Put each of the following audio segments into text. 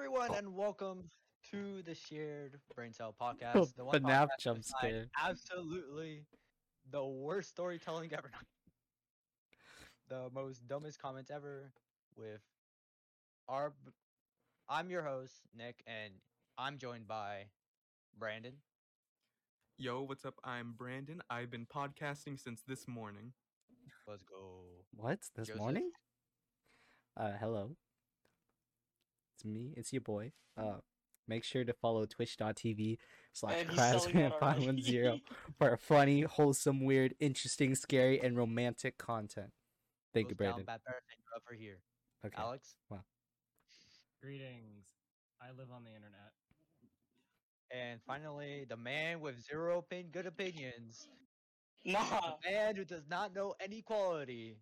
everyone, and welcome to the Shared Brain Cell Podcast. The one FNAF podcast jump beside scare. Absolutely, the worst storytelling ever. the most dumbest comments ever. With our, I'm your host Nick, and I'm joined by Brandon. Yo, what's up? I'm Brandon. I've been podcasting since this morning. Let's go. What? This Joseph? morning? Uh, hello. It's me. It's your boy. Uh, make sure to follow twitch.tv slash And he's selling out already. crazman510 for funny, wholesome, weird, interesting, scary, and romantic content. Thank you, Goes down Brandon. Bad and you're over here, Okay. Alex. Wow. Greetings. I live on the internet. And finally, the man with zero opin- good opinions, Nah. the man who does not know any quality,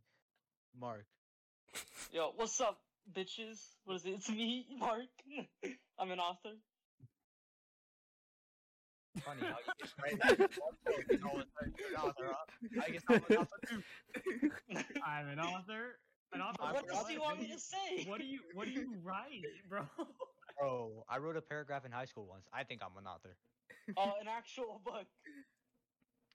Mark. Yo, what's up, bitches? What is it? It's me, Mark. I'm an author. Funny how you just write that in one book and all of a sudden you're an author, huh? I guess I'm an author too. I'm an author. An author. I'm what an does author, he want me to say? What do you What do you write, bro? Bro, I wrote a paragraph in high school once. I think I'm an author. Oh, an actual book.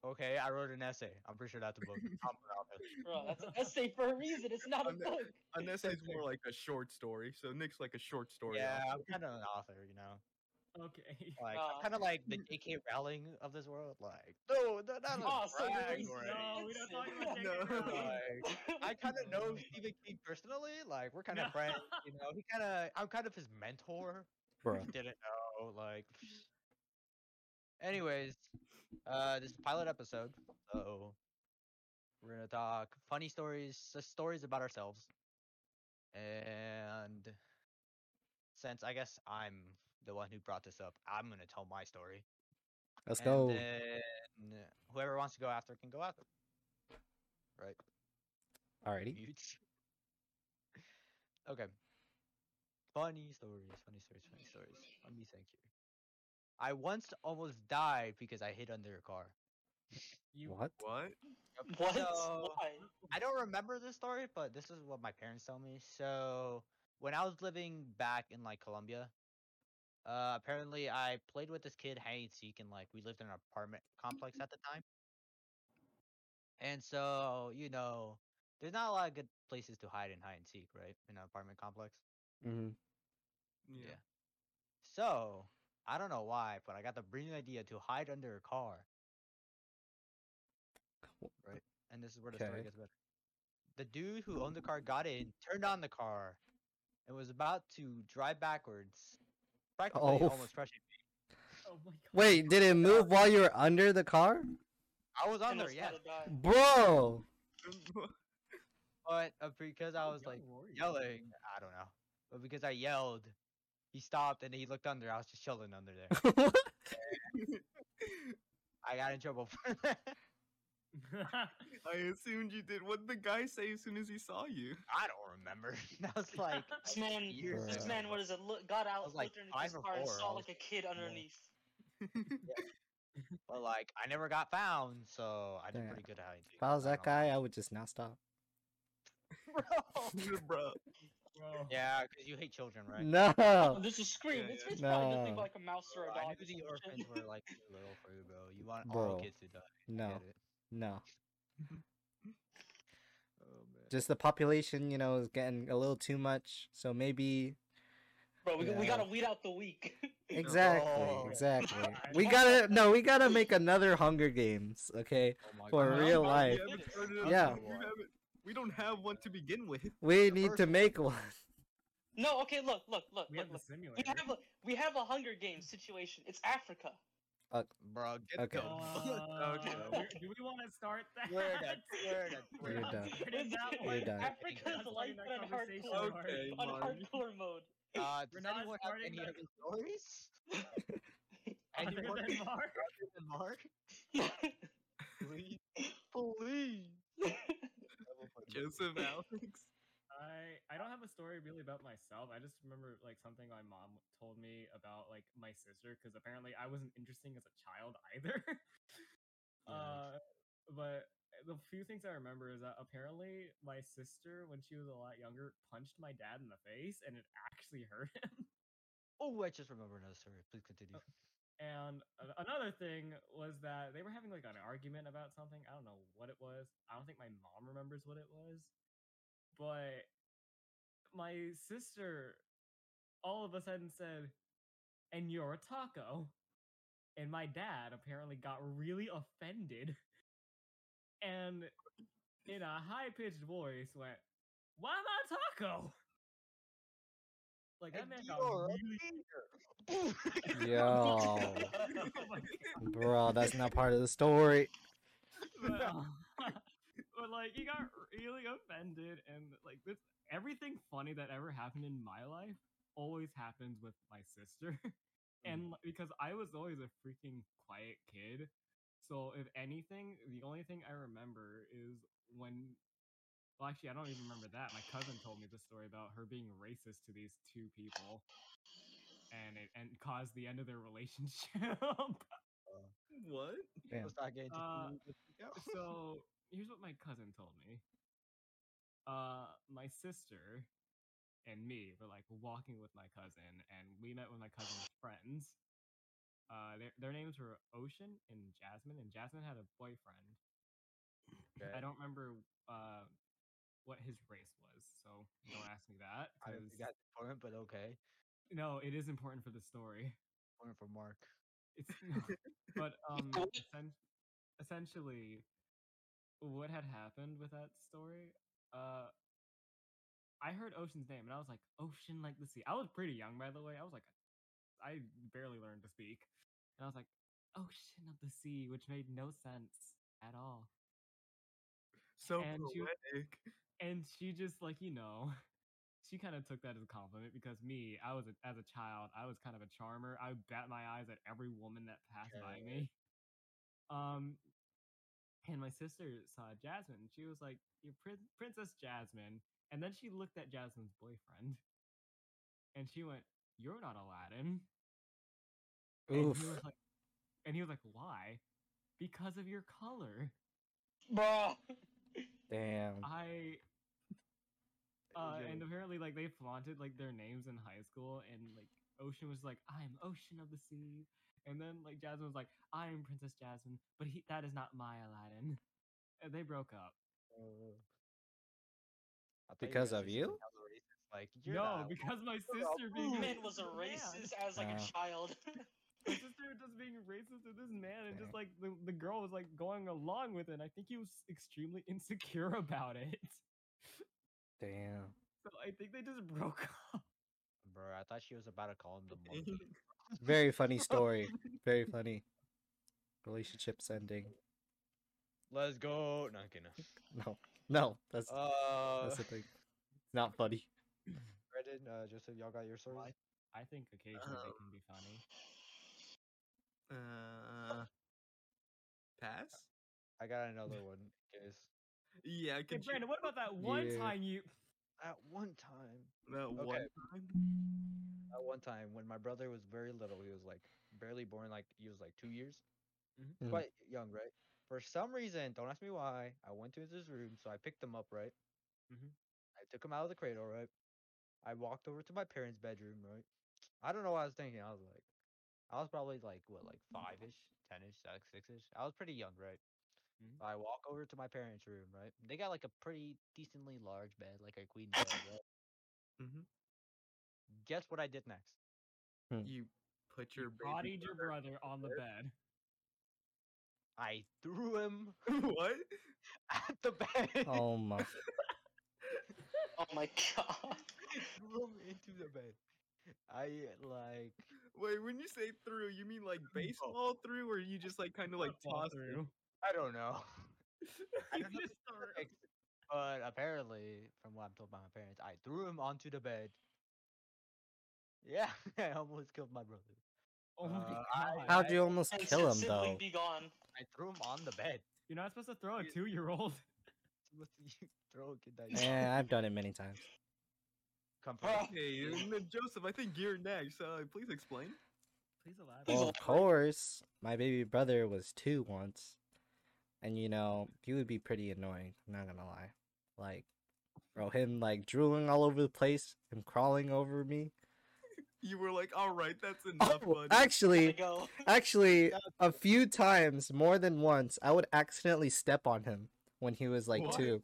Okay, I wrote an essay. I'm pretty sure that's a book. I'm an author. Bro, that's an essay for a reason. It's not a I'm the- book. An essay is more like a short story, so Nick's like a short story. Yeah, author. I'm kind of an author, you know. Okay. Like, Aw. I'm kind of like the J.K. Rowling of this world. Like, no, no, not a Aw, so you're brag racist. or No, we don't talk anything. about J.K. Rowling. Like, I kind of know Stephen King personally. Like, we're kind of No. friends. You know, he kind of, I'm kind of his mentor. Bro. Didn't know, like. Anyways, uh, this is a pilot episode, so we're gonna talk funny stories, stories about ourselves, and since I guess I'm the one who brought this up, I'm gonna tell my story. Let's and go. Then whoever wants to go after can go after. Right. Alrighty. Mute. okay. Funny stories, funny stories, funny stories. Let me thank here. I once almost died because I hid under a car. You What? What? What? So, Why? I don't remember this story, but this is what my parents tell me. So when I was living back in like Colombia, uh, apparently I played with this kid hide and seek, and like we lived in an apartment complex at the time. And so you know, there's not a lot of good places to hide and hide and seek, right? In an apartment complex. Mm-hmm. Yeah. Yeah. So I don't know why, but I got the brilliant idea to hide under a car. Right, and this is where the story Okay. gets better. The dude who owned the car got in, turned on the car, and was about to drive backwards. Practically Oh. almost crushing me. Oh my god. Wait, did it move while you were under the car? I was on And there, yeah. Bro! but uh, because I was like young were you? yelling, I don't know, but because I yelled, he stopped and he looked under. I was just chilling under there. I got in trouble for that. I assumed you did. What did the guy say as soon as he saw you? I don't remember. That was like This man, years this Bruh. man, what is it? Look, got out, was like looked underneath his car, and saw was- like a kid underneath. But like, I never got found, so I did Damn. pretty good at hiding. If I was that don't know. guy, I would just not stop. Bro. Bro. Bro. Yeah, because you hate children, right? No! Oh, this is Scream. Yeah, It's, yeah. it's probably No. nothing but like a mouse or a dog. I knew the orphans were like too little for you, bro. You want Bro. all kids to die. No. No. Oh man. Just the population, you know, is getting a little too much. So maybe. Bro, we, we gotta weed out the weak. Exactly. Oh. Exactly. I We gotta. No, we gotta make another Hunger Games, okay? Oh For God. real Oh, life. We haven't started up Yeah. Yet. We, don't have one to begin with. We The need to make one. no, okay, look, look, look, We look, have the look. simulator. We have a we have a Hunger Games situation. It's Africa. Bro, get Okay. go. Uh, okay. do we want to start that? We're done. We're done. We're You're done. done. Where You're done. Africa's life like on hardcore. Okay, on hardcore mode. Uh, We're does not anyone have any that- other stories? Other Anyone than Mark? other than Mark? Please. Please. Joseph Alex. I I don't have a story really about myself. I just remember like something my mom told me about like my sister because apparently I wasn't interesting as a child either. uh, but the few things I remember is that apparently my sister, when she was a lot younger, punched my dad in the face and it actually hurt him. Oh, I just remember another story. Please continue. And another thing was that they were having like an argument about something. I don't know what it was. I don't think my mom remembers what it was. But my sister all of a sudden said, and you're a taco. And my dad apparently got really offended and in a high pitched voice went, Why am I a taco? Like that And man got really. Yo, my God. bro, that's not part of the story. but, but like he got really offended and like this everything funny that ever happened in my life always happens with my sister. Mm. And because i was always a freaking quiet kid so if anything the only thing i remember is when well actually i don't even remember that. My cousin told me the story about her being racist to these two people and it and caused the end of their relationship What? Damn. Let's not get into Uh, food, let's go. so here's what my cousin told me. Uh, my sister and me were like walking with my cousin, and we met with my cousin's friends. Uh, their their names were Ocean and Jasmine, and Jasmine had a boyfriend. Okay. I don't remember uh what his race was, so don't ask me that. I don't 'cause- think that's important, but okay. No, it is important for the story. Important for Mark. It's no, but um, What? essen- essentially, what had happened with that story? Uh, I heard Ocean's name and I was like, Ocean like the sea. I was pretty young, by the way. I was like, I barely learned to speak, and I was like, Ocean of the sea, which made no sense at all. So And you- poetic. And she just like you know, she kind of took that as a compliment because me, I was a, as a child, I was kind of a charmer. I bat my eyes at every woman that passed by me. Um, and my sister saw Jasmine. and She was like, "You're Prin- Princess Jasmine," and then she looked at Jasmine's boyfriend, and she went, "You're not Aladdin." And he was like, and he was like, "Why?" Because of your color. Bro. Damn. I uh, and apparently like they flaunted like their names in high school and like Ocean was like I'm Ocean of the Sea. And then like Jasmine was like I'm Princess Jasmine but he that is not my Aladdin. And they broke up. Uh, Because were of you? something hella racist, Like you're no not. because my You're sister being Man was a man. racist as like Uh. a child. my sister just being racist to this man and just like the, the girl was like going along with it and I think he was extremely insecure about it Damn. so I think they just broke up bro. I thought she was about to call him the monkey. Very funny story. Very funny. Relationships ending. Let's go. No, I'm kidding. No, no, that's Uh, that's the thing. It's not funny. Brendan, uh, Joseph, y'all got your stories? I think occasionally they Um, can be funny Uh, pass. I got another one. Guys, Yeah, I Hey, could. Brandon, what about that one Yeah. time you? at one time, that one time? at one time when my brother was very little, he was like barely born, like he was like two years, Mhm. quite young, right? For some reason, don't ask me why. I went to his room, so I picked him up, right? Mhm. I took him out of the cradle, right? I walked over to my parents' bedroom, right? I don't know what I was thinking. I was like, I was probably like what, like five ish, ten ish, like six ish. I was pretty young, right? Mhm. So I walk over to my parents' room, right? They got like a pretty decently large bed, like a queen bed, right? hmm Guess what I did next? You put your You baby bodied your brother- brother on the bed. I threw him what? at the bed. Oh my. oh my god. Threw him into the bed. I like Wait, when you say through, you mean like baseball through, or you just like kind of like Football toss through. I don't know. I don't know just the threw- specifics, But apparently, from what I'm told by my parents, I threw him onto the bed. Yeah, I almost killed my brother. Oh my Uh, god! How'd you almost And kill him though? Be gone. I threw him on the bed. You're not supposed to throw a two-year-old. Throw a kid that. Yeah, I've done it many times. Come Bro. from Hey, Joseph, I think you're next. Uh, please explain. Please elaborate. Well, of course, my baby brother was two once, and you know he would be pretty annoying. I'm not gonna lie. Like, bro, him like drooling all over the place, him crawling over me. You were like, all right, that's oh, enough, Oh, buddy. Actually, go. actually, a few times, more than once, I would accidentally step on him when he was like What? two.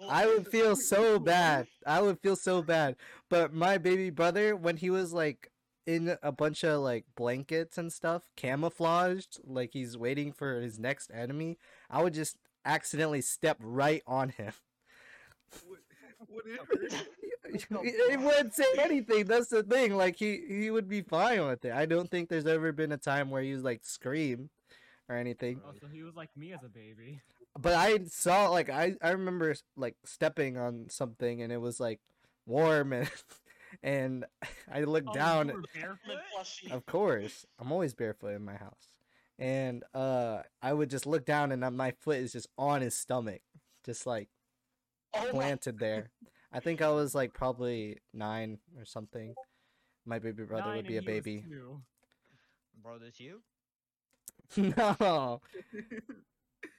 Oh, I would feel so bad. I would feel so bad. But my baby brother, when he was like in a bunch of like blankets and stuff, camouflaged, like he's waiting for his next enemy, I would just accidentally step right on him. Would, would it hurt? wouldn't say anything. That's the thing. Like he he would be fine with it. I don't think there's ever been a time where he was like scream or anything. Oh, so he was like me as a baby. But I saw like I I remember like stepping on something and it was like warm and and I looked Oh, down. Barefoot? Of course, I'm always barefoot in my house, and uh I would just look down and uh, my foot is just on his stomach, just like Oh my planted there. I think I was like probably nine or something. My baby brother Nine would be a and he was baby. two. Bro, this you? no,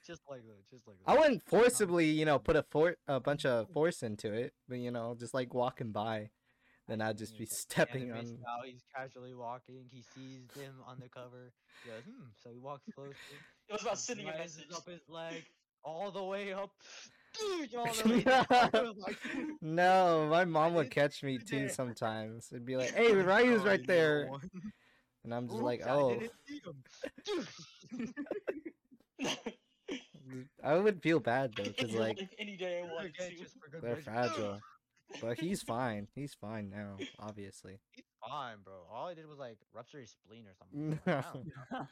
Just like that. Just like that. I wouldn't forcibly, you know, put a for a bunch of force into it, but you know, just like walking by, then I'd just be like stepping anime on. style, He's casually walking. He sees him on the cover. He goes, hmm. So he walks closer. It was about he sending a message. up his leg all the way up. Dude, all the way down. I was like, No, my mom would catch me too sometimes. It'd be like, "Hey, Ryu's Oh, right there," and I'm just like, "Oh." didn't see him." Dude, I would feel bad though, cause like any day I want again, to. just for good they're fragile. But he's fine. He's fine now, obviously. He's fine, bro. All I did was like rupture his spleen or something. Like, I don't know.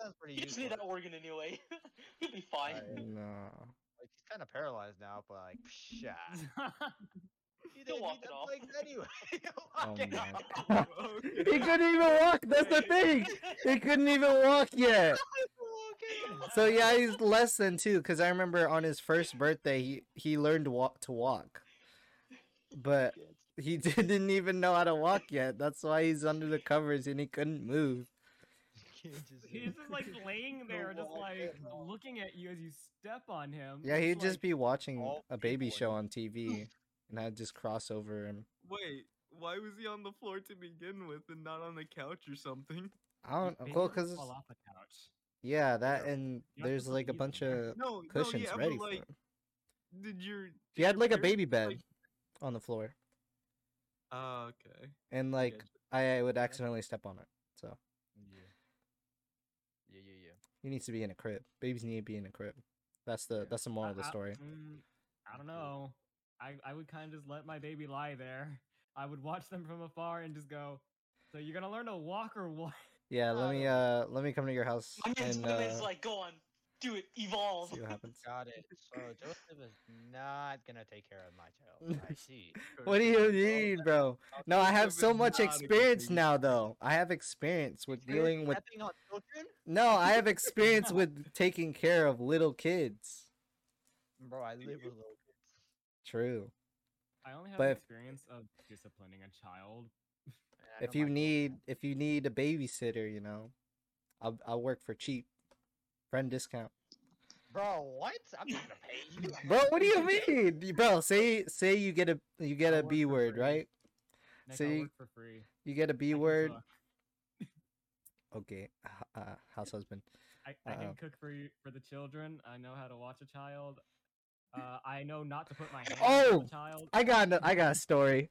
That's pretty You just need that organ anyway. You'll be fine. Alright. no. Like he's kind of paralyzed now, but like, psha. He He'll didn't walk need it off. legs anyway. He'll Oh my He couldn't even walk. That's the thing. He couldn't even walk yet. Walk it off. So yeah, he's less than two. Cause I remember on his first birthday, he he learned to walk to walk, but he didn't even know how to walk yet. That's why he's under the covers and he couldn't move. Just He's just like laying there, just like looking at you as you step on him. Yeah, he'd just like, be watching a baby show on TV, and I'd just cross over him. Wait, why was he on the floor to begin with and not on the couch or something? I don't baby well, cause fall off the couch. yeah, that and You have to there's like a bunch of No, cushions no, yeah, ready but for him. did your He did had your like a baby bed like- on the floor, Ah, okay. and like getcha. I would accidentally step on it. So Yeah. Yeah, yeah, yeah. he needs to be in a crib. Babies need to be in a crib. That's the Yeah. that's the moral of the I- I- story. mm, I don't know. I, I would kind of just let my baby lie there. I would watch them from afar and just go, "So you're gonna learn to walk or what?" Yeah, let I me uh let me come to your house My man's, and my man's uh, like, go on, do it, evolve. see what happens. Got it. So Joseph is not gonna take care of my child. I see. What do you mean, bro? No, I have so much experience now, though. I have experience with dealing with. Stepping on children? No, I have experience with taking care of little kids. Bro, I live with little kids. True. I only have But the if- experience of disciplining a child. If you need, if you need a babysitter, you know, I'll I'll work for cheap, friend discount. Bro, what? I'm not gonna pay you. Bro, what do you mean, bro? Say say you get a you get I'll a work B for word, right? Nick, So I'll you- work for free. You get a B word. Okay, uh, house husband. I, I Uh-oh. can cook for you for the children. I know how to watch a child. Uh, I know not to put my hands on Oh! a child. I got a, I got a story.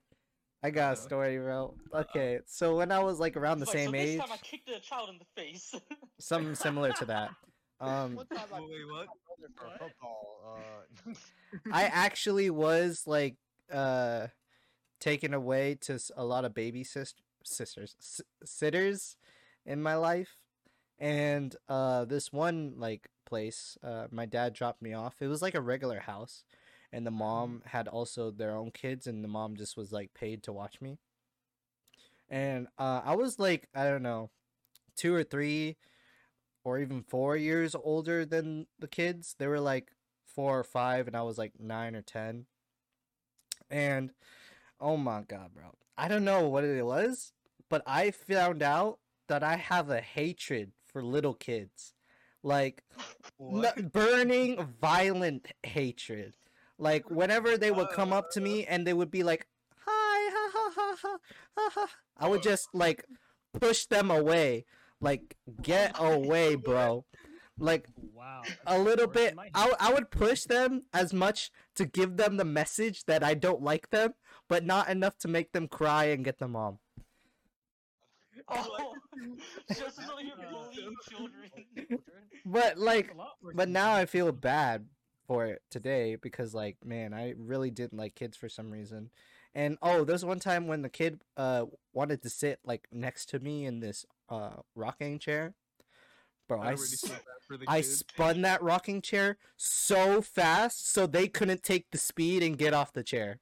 I got a story, bro. Okay, so when I was like around the He's like, same so age, This time I kicked a child in the face. something similar to that. Um, I Wait, what? my brother What? football. Uh, I actually was like uh taken away to a lot of baby sis- sisters s- sitters in my life and uh this one like place uh my dad dropped me off it was like a regular house and the mom had also their own kids and the mom just was like paid to watch me and uh i was like i don't know two or three or even four years older than the kids they were like four or five and I was like nine or ten. And oh my god, bro. I don't know what it was, but I found out that I have a hatred for little kids. Like n- burning violent hatred. Like whenever they would come up to me uh. and they would be like, "Hi, ha ha ha ha ha ha. I would just like push them away, like get away, bro. Like Wow. a little bit. I, my I, w- I would push them as much to give them the message that I don't like them, but not enough to make them cry and get them on. Oh, just so you're bullying children. But like, That's a lot worse but now I feel bad for it today because like, man, I really didn't like kids for some reason. And oh, there's one time when the kid uh wanted to sit like next to me in this uh rocking chair. Bro, I, I already s- feel bad for the I spun that rocking chair so fast so they couldn't take the speed and get off the chair.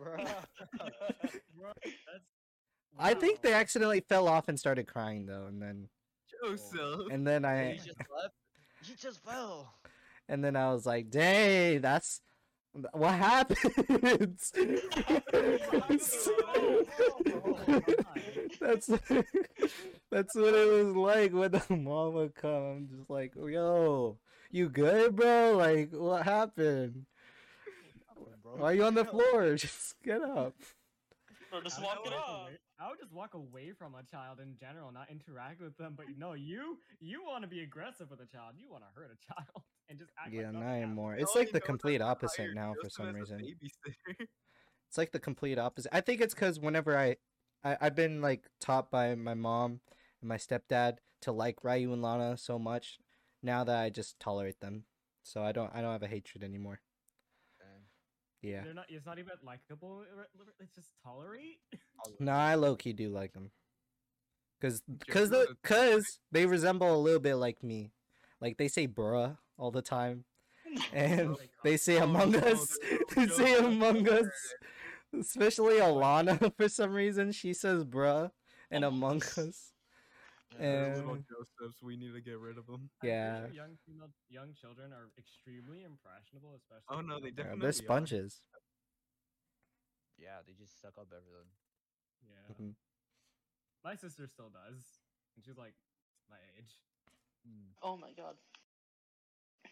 Bruh. Bro, that's I think they accidentally fell off and started crying though, and then Joseph. and then he I just left. He just fell. and then I was like, "Dang, that's what happens." that's that's what it was like when the mom would come. I'm just like, "Yo, you good, bro? Like, what happened? Why are you on the floor? Just get up." Bro, just walk it walk off. away- I would just walk away from a child in general, not interact with them. But no, you you want to be aggressive with a child. You want to hurt a child and just act Yeah, like not nothing happened. anymore. No It's like the complete opposite now for some reason. It's like the complete opposite. I think it's because whenever I, I, I've been like taught by my mom and my stepdad to like Ryu and Lana so much, now that I just tolerate them, so I don't, I don't have a hatred anymore. Yeah. They're not. It's not even likable. Uh, r- r- It's just tolerate. No, I low key do like them, cause, cause, the, cause they resemble a little bit like me, like they say bruh all the time, and oh they say Oh, Among no, Us, they're they say Joseph. Among Us. Especially Alana, for some reason, she says bruh and Among Among Us. Us. They're little And- Josephs. We need to get rid of them. Yeah. sure young female, young children are extremely impressionable, especially. Oh, no, they young- Yeah, definitely they're are. sponges. Yeah, they just suck up everything. Yeah. Mhm. My sister still does, and she's like my age. Mm. Oh my god.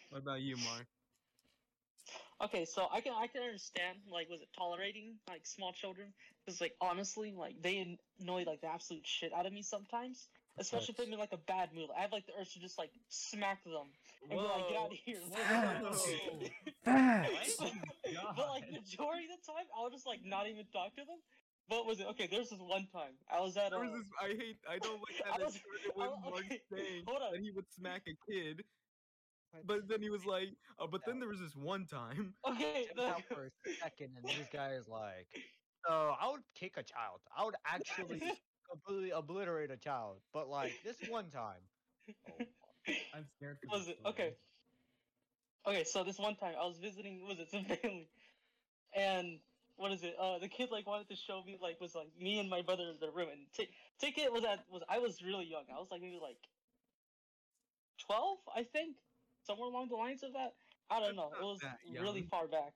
What about you, Mark? Okay, so I can I can understand like was it tolerating like small children because like honestly like they annoy like the absolute shit out of me sometimes, especially if they're in like a bad mood. I have like the urge to just like smack them and be like get out of here. Facts. but, but like God. majority of the time I'll just like not even talk to them. But was it okay? There's this one time I was at There uh, was this, I hate. I don't like I how they was- started I- okay, saying hold on. that he would smack a kid, but then he was like, oh, but then there was this one time. okay. The- out for a second, and this guy is like, oh, I would kick a child. I would actually completely obliterate a child, but like this one time." Oh, I'm scared. For was this it story. okay? Okay, so this one time I was visiting was it some family, and what is it? Uh, the kid like wanted to show me like was like me and my brother in the room, and t- ticket was at was I was really young. I was like maybe like twelve, I think, somewhere along the lines of that. I don't know. It was really far back.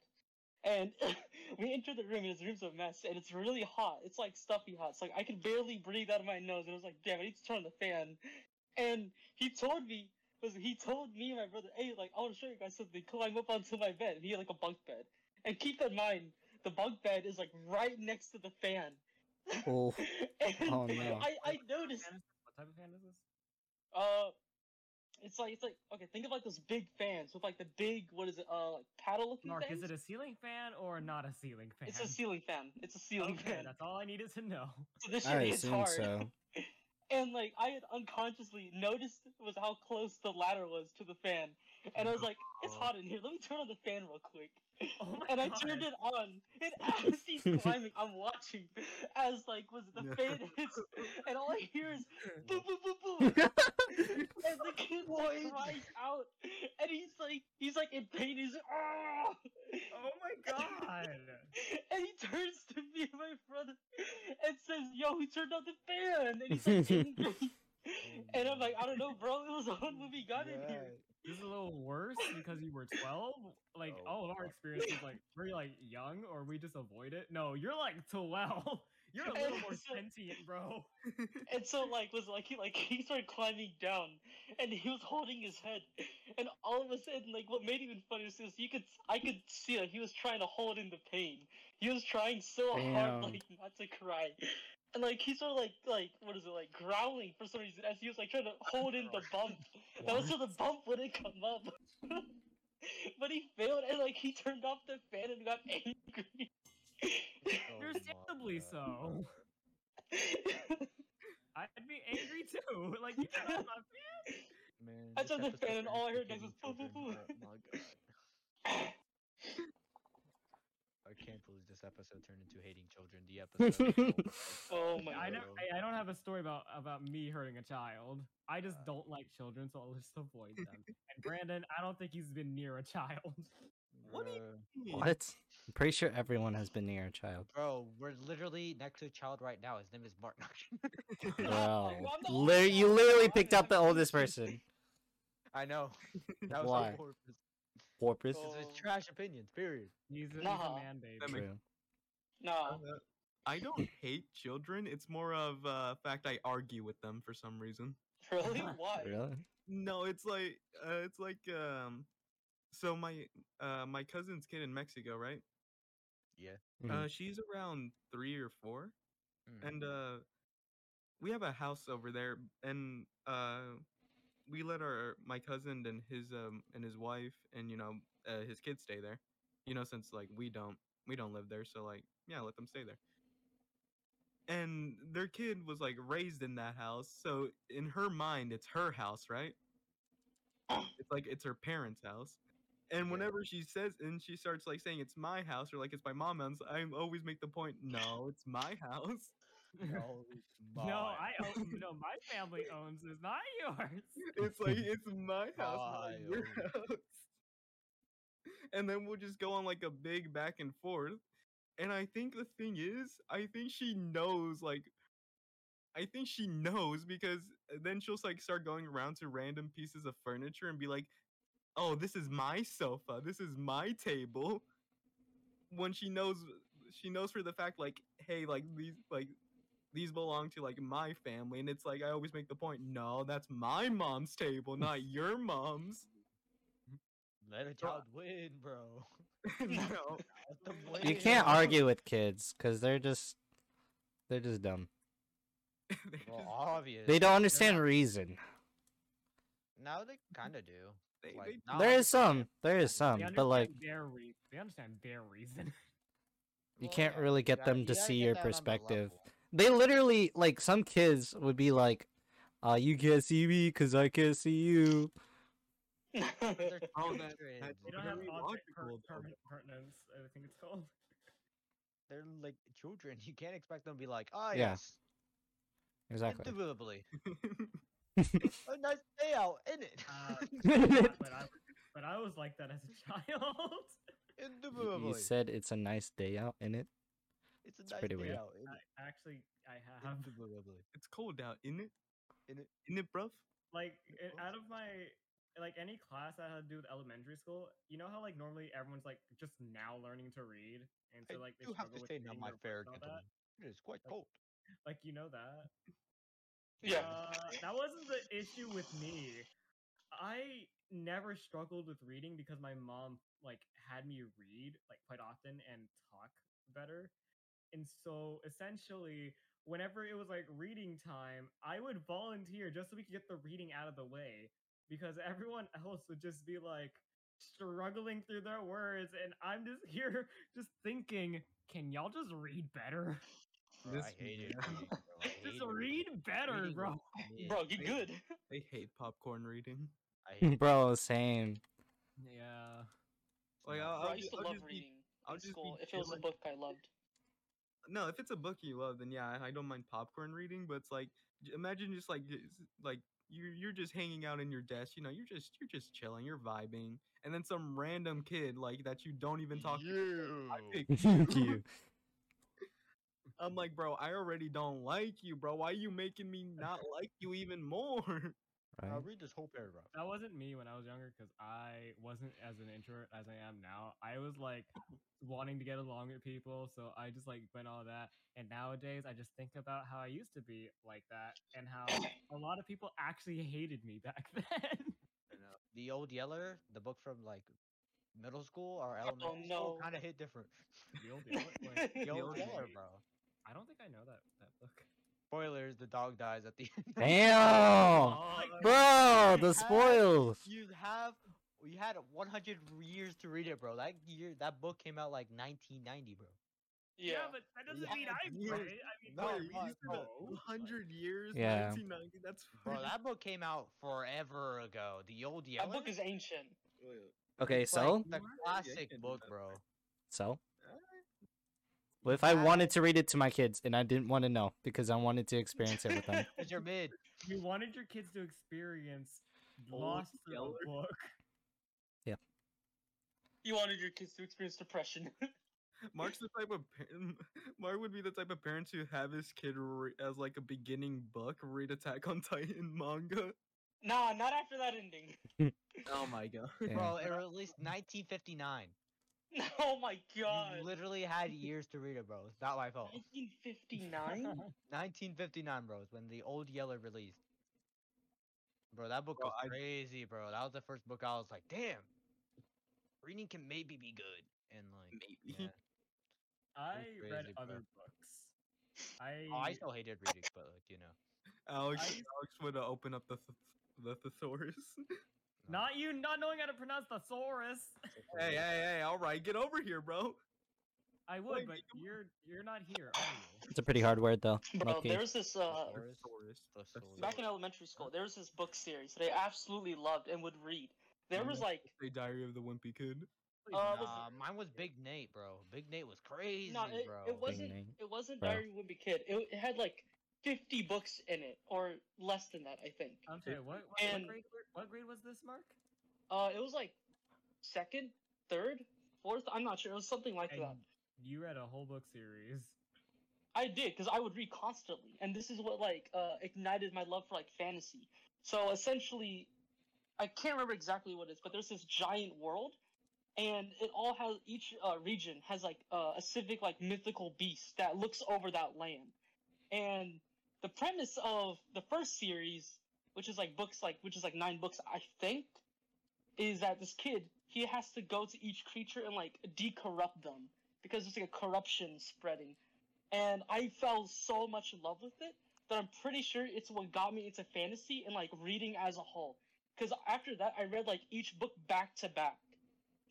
And we entered the room, and his room's a mess, and it's really hot. It's like stuffy hot. It's like I could barely breathe out of my nose, and I was like, "Damn, I need to turn on the fan." And he told me, was he told me and my brother, "Hey, like I want to show you guys something. Climb up onto my bed." And he had like a bunk bed. And keep in mind, the bunk bed is like right next to the fan. Oh, and Oh, no. I I noticed. What type of fan is this? Uh, it's like it's like okay. Think of like those big fans with like the big what is it? Uh, like paddle looking Mark, things. is it a ceiling fan or not a ceiling fan? It's a ceiling fan. It's a ceiling Okay, fan. that's all I needed to know. So this shit hits assume hard. so. And like I had unconsciously noticed was how close the ladder was to the fan, and I was like, "It's hot in here. Let me turn on the fan real quick." Oh and I God. turned it on, and as he's climbing, I'm watching as like was the fan hits, and all I hear is boom, boom, boom, boom, and the kid like cries out, and he's like, he's like in pain. He's like, oh, Oh my god! and he turns to me and my brother and says, "Yo, he turned on the fan," and he's like angry. Oh and I'm like, I don't know, bro. It was on when we got in here. This is a little worse because you were 12. Like Oh, all of our experiences, like we're like young or we just avoid it. No, you're like 12. You're a little more so- sentient, bro. And so like was like he like he started climbing down and he was holding his head and all of a sudden like what made it even funnier is you could I could see that he was trying to hold in the pain. He was trying so Damn. hard like not to cry. And like he sort of like like what is it like growling for some reason as he was like trying to hold in the bump. That was so the bump wouldn't come up. but he failed and like he turned off the fan and got angry. Oh my Understandably so. I'd be angry too. Like you turn on my fan. Man, I this turned the fan and all I into heard next hating was boo, boo, children. boo. Oh my god. I can't believe this episode turned into hating children. The episode. Oh my I, never, God. I, I don't have a story about about me hurting a child. I just Uh. don't like children, so I'll just avoid them. and Brandon, I don't think he's been near a child. What do you mean? What? I'm pretty sure everyone has been near a child. Bro, we're literally next to a child right now. His name is Martin. Bro, I'm the Lit- oldest you literally picked up the oldest person. I know. That was Why? so porpoise. Porpoise. Oh. This is trash opinions. Period. He's a, he's Nah. a man baby. That True. No. Uh, I don't hate children. It's more of uh, fact I argue with them for some reason. Really? Why? Really? No, it's like uh, it's like um, so my uh my cousin's kid in Mexico, right? Yeah. Mhm. Uh, she's around three or four, Mm. and uh, we have a house over there, and uh, we let our my cousin and his um and his wife and you know uh, his kids stay there, you know since like we don't we don't live there, so like yeah, let them stay there. And their kid was like raised in that house, so in her mind, it's her house, right? It's like it's her parents' house. And Yeah. whenever she says and she starts like saying it's my house or like it's my mom's house, I always make the point, no, it's my house. No, it's No. I own, no, my family owns this, not yours. It's like it's my house, not your My house. And then we'll just go on like a big back and forth. And I think the thing is, I think she knows like I think she knows because uh, then she'll like start going around to random pieces of furniture and be like, "Oh, this is my sofa. This is my table." When she knows she knows for the fact like, "Hey, like these like these belong to like my family." And it's like I always make the point, "No, that's my mom's table, not your mom's." Let a child win, bro. no. Let You can't argue with kids because they're just they're just dumb. They're Well, just- obvious. They don't understand reason. No, they kind of do. They- Like, they- not There all is the time. some, there is some, understand but like their re- they understand their reason. you can't yeah, really get gotta- them to see your that on the perspective. They literally like some kids would be like, "Uh, you can't see me because I can't see you." They're Oh, that- children. that- They don't have Very object per- logical, though. pertinence. I think it's called. They're like children. You can't expect them to be like, oh Yeah, yes, Exactly. indubitably. A nice day out, in it. Uh, but I, but I was like that as a child. Indubitably. you said it's a nice day out in it. it's a it's nice pretty day weird. out. in I, it. actually, I have Indubitably. it's cold out, isn't it? In it. Isn't it, bruv? like i- out of my like any class that had to do with elementary school. You know how like normally everyone's like just now learning to read, and so like they do have struggle to with say, now reading my their fair books and gentleman, it is quite Like- cold. Like you know that. Yeah. Uh, that wasn't the issue with me. I never struggled with reading because my mom like had me read like quite often and talk better. And so essentially, whenever it was like reading time, I would volunteer just so we could get the reading out of the way because everyone else would just be like struggling through their words and I'm just here just thinking, can y'all just read better? Bro, This I hated man. reading, bro. I Just read better, Reading bro. was mid. Bro, get good. They hate popcorn reading. I hated Bro, same. Yeah. Like, I'll- Bro, I I'll used to I'll love just be- reading I'll in just be school if it was a book I loved. No, if it's a book you love, then yeah, I don't mind popcorn reading. But it's like, imagine just like, like you're you're just hanging out in your desk. You know, you're just you're just chilling, you're vibing, and then some random kid like that you don't even talk to. I pick you. I'm like, bro, I already don't like you, bro. Why are you making me not like you even more? right? I'll read this whole paragraph. That wasn't me when I was younger because I wasn't as an introvert as I am now. I was like wanting to get along with people, so I just like went all that. And nowadays, I just think about how I used to be like that and how a lot of people actually hated me back then. You know, the old Yeller, the book from like middle school or oh, elementary no. school, kind of hit different. The old Yeller? Wait, The old old Yeller, Yeller. bro. I don't think I know that that book. Spoilers: the dog dies at the end. Damn, oh, bro, the have- spoils. You have you had 100 years to read it, bro. That year, that book came out like 1990, bro. yeah. but that doesn't Yeah, mean I read it. I mean, No, no, Wait, fuck, you said bro. a hundred years, Yeah. 1990. That's Bro, that book came out forever ago. The old Yeller. That book is ancient. Okay, it's like so the classic book, bro. so ah. Alright. what if I wanted to read it to my kids and I didn't want to know because I wanted to experience it with them? Cause you're mid. you wanted your kids to experience Old lost through a book. Yeah. You wanted your kids to experience depression. Mark's the type of par- Mark would be the type of parent to have his kid re- as like a beginning book read Attack on Titan manga. nah, not after that ending. Oh my god. Yeah. Bro, it released 1959. Oh my god. You literally had years to read it, bro. It's not my fault. 1959? 1959, bro, is when the old Yeller released. Bro, that book Bro, was I- crazy, bro. That was the first book I was like, damn, reading can maybe be good. And like, Maybe. yeah. I read bro. other books. I Oh, I still hated reading, but like, you know. Alex, I- Alex would uh, open up the th- the thesaurus. no. not you not knowing how to pronounce thesaurus. hey, hey, hey! All right, get over here, bro. I would, Wait, but come you're you're not here, are you? It's a pretty hard word though. Bro, low-key. there's this uh Thesaurus? Thesaurus. Thesaurus. back in elementary school, there was this book series that I absolutely loved and would read. There was like The Diary of the Wimpy Kid. Please Uh, don't. was mine was Big Nate, bro. Big Nate was crazy, no, it, bro. it wasn't it wasn't bro. Diary of a Wimpy Kid. It, it had like 50 books in it or less than that, I think. I'm sorry. What what, and- what grade what grade was this, Mark? Uh, it was like second, third, fourth. I'm not sure. It was something like And that. you read a whole book series. I did because I would read constantly, and this is what like uh, ignited my love for like fantasy. So essentially, I can't remember exactly what it is, but there's this giant world, and it all has each uh, region has like uh, a civic like mythical beast that looks over that land. And the premise of the first series, which is like books like which is like nine books, I think, is that this kid he has to go to each creature and like decorrupt them because it's like a corruption spreading and I fell so much in love with it that I'm pretty sure it's what got me into fantasy and like reading as a whole. Because after that, I read like each book back to back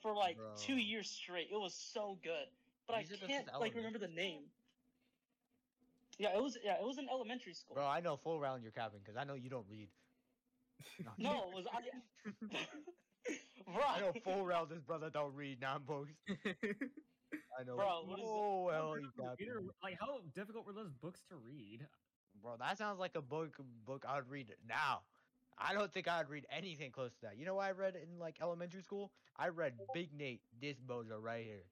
for like two years straight. It was so good, but said I can't like remember the name. Yeah, it was yeah, it was in elementary school. Bro, I know full round you're capping because I know you don't read. no, it was I. Bro, I know full round this brother don't read non books. I know. Bro, what is? Oh How well, you difficult- Peter, like how difficult were those books to read? Bro, that sounds like a book book I would read now. I don't think I'd read anything close to that. You know what I read in like elementary school? I read Big Nate this bozo right here.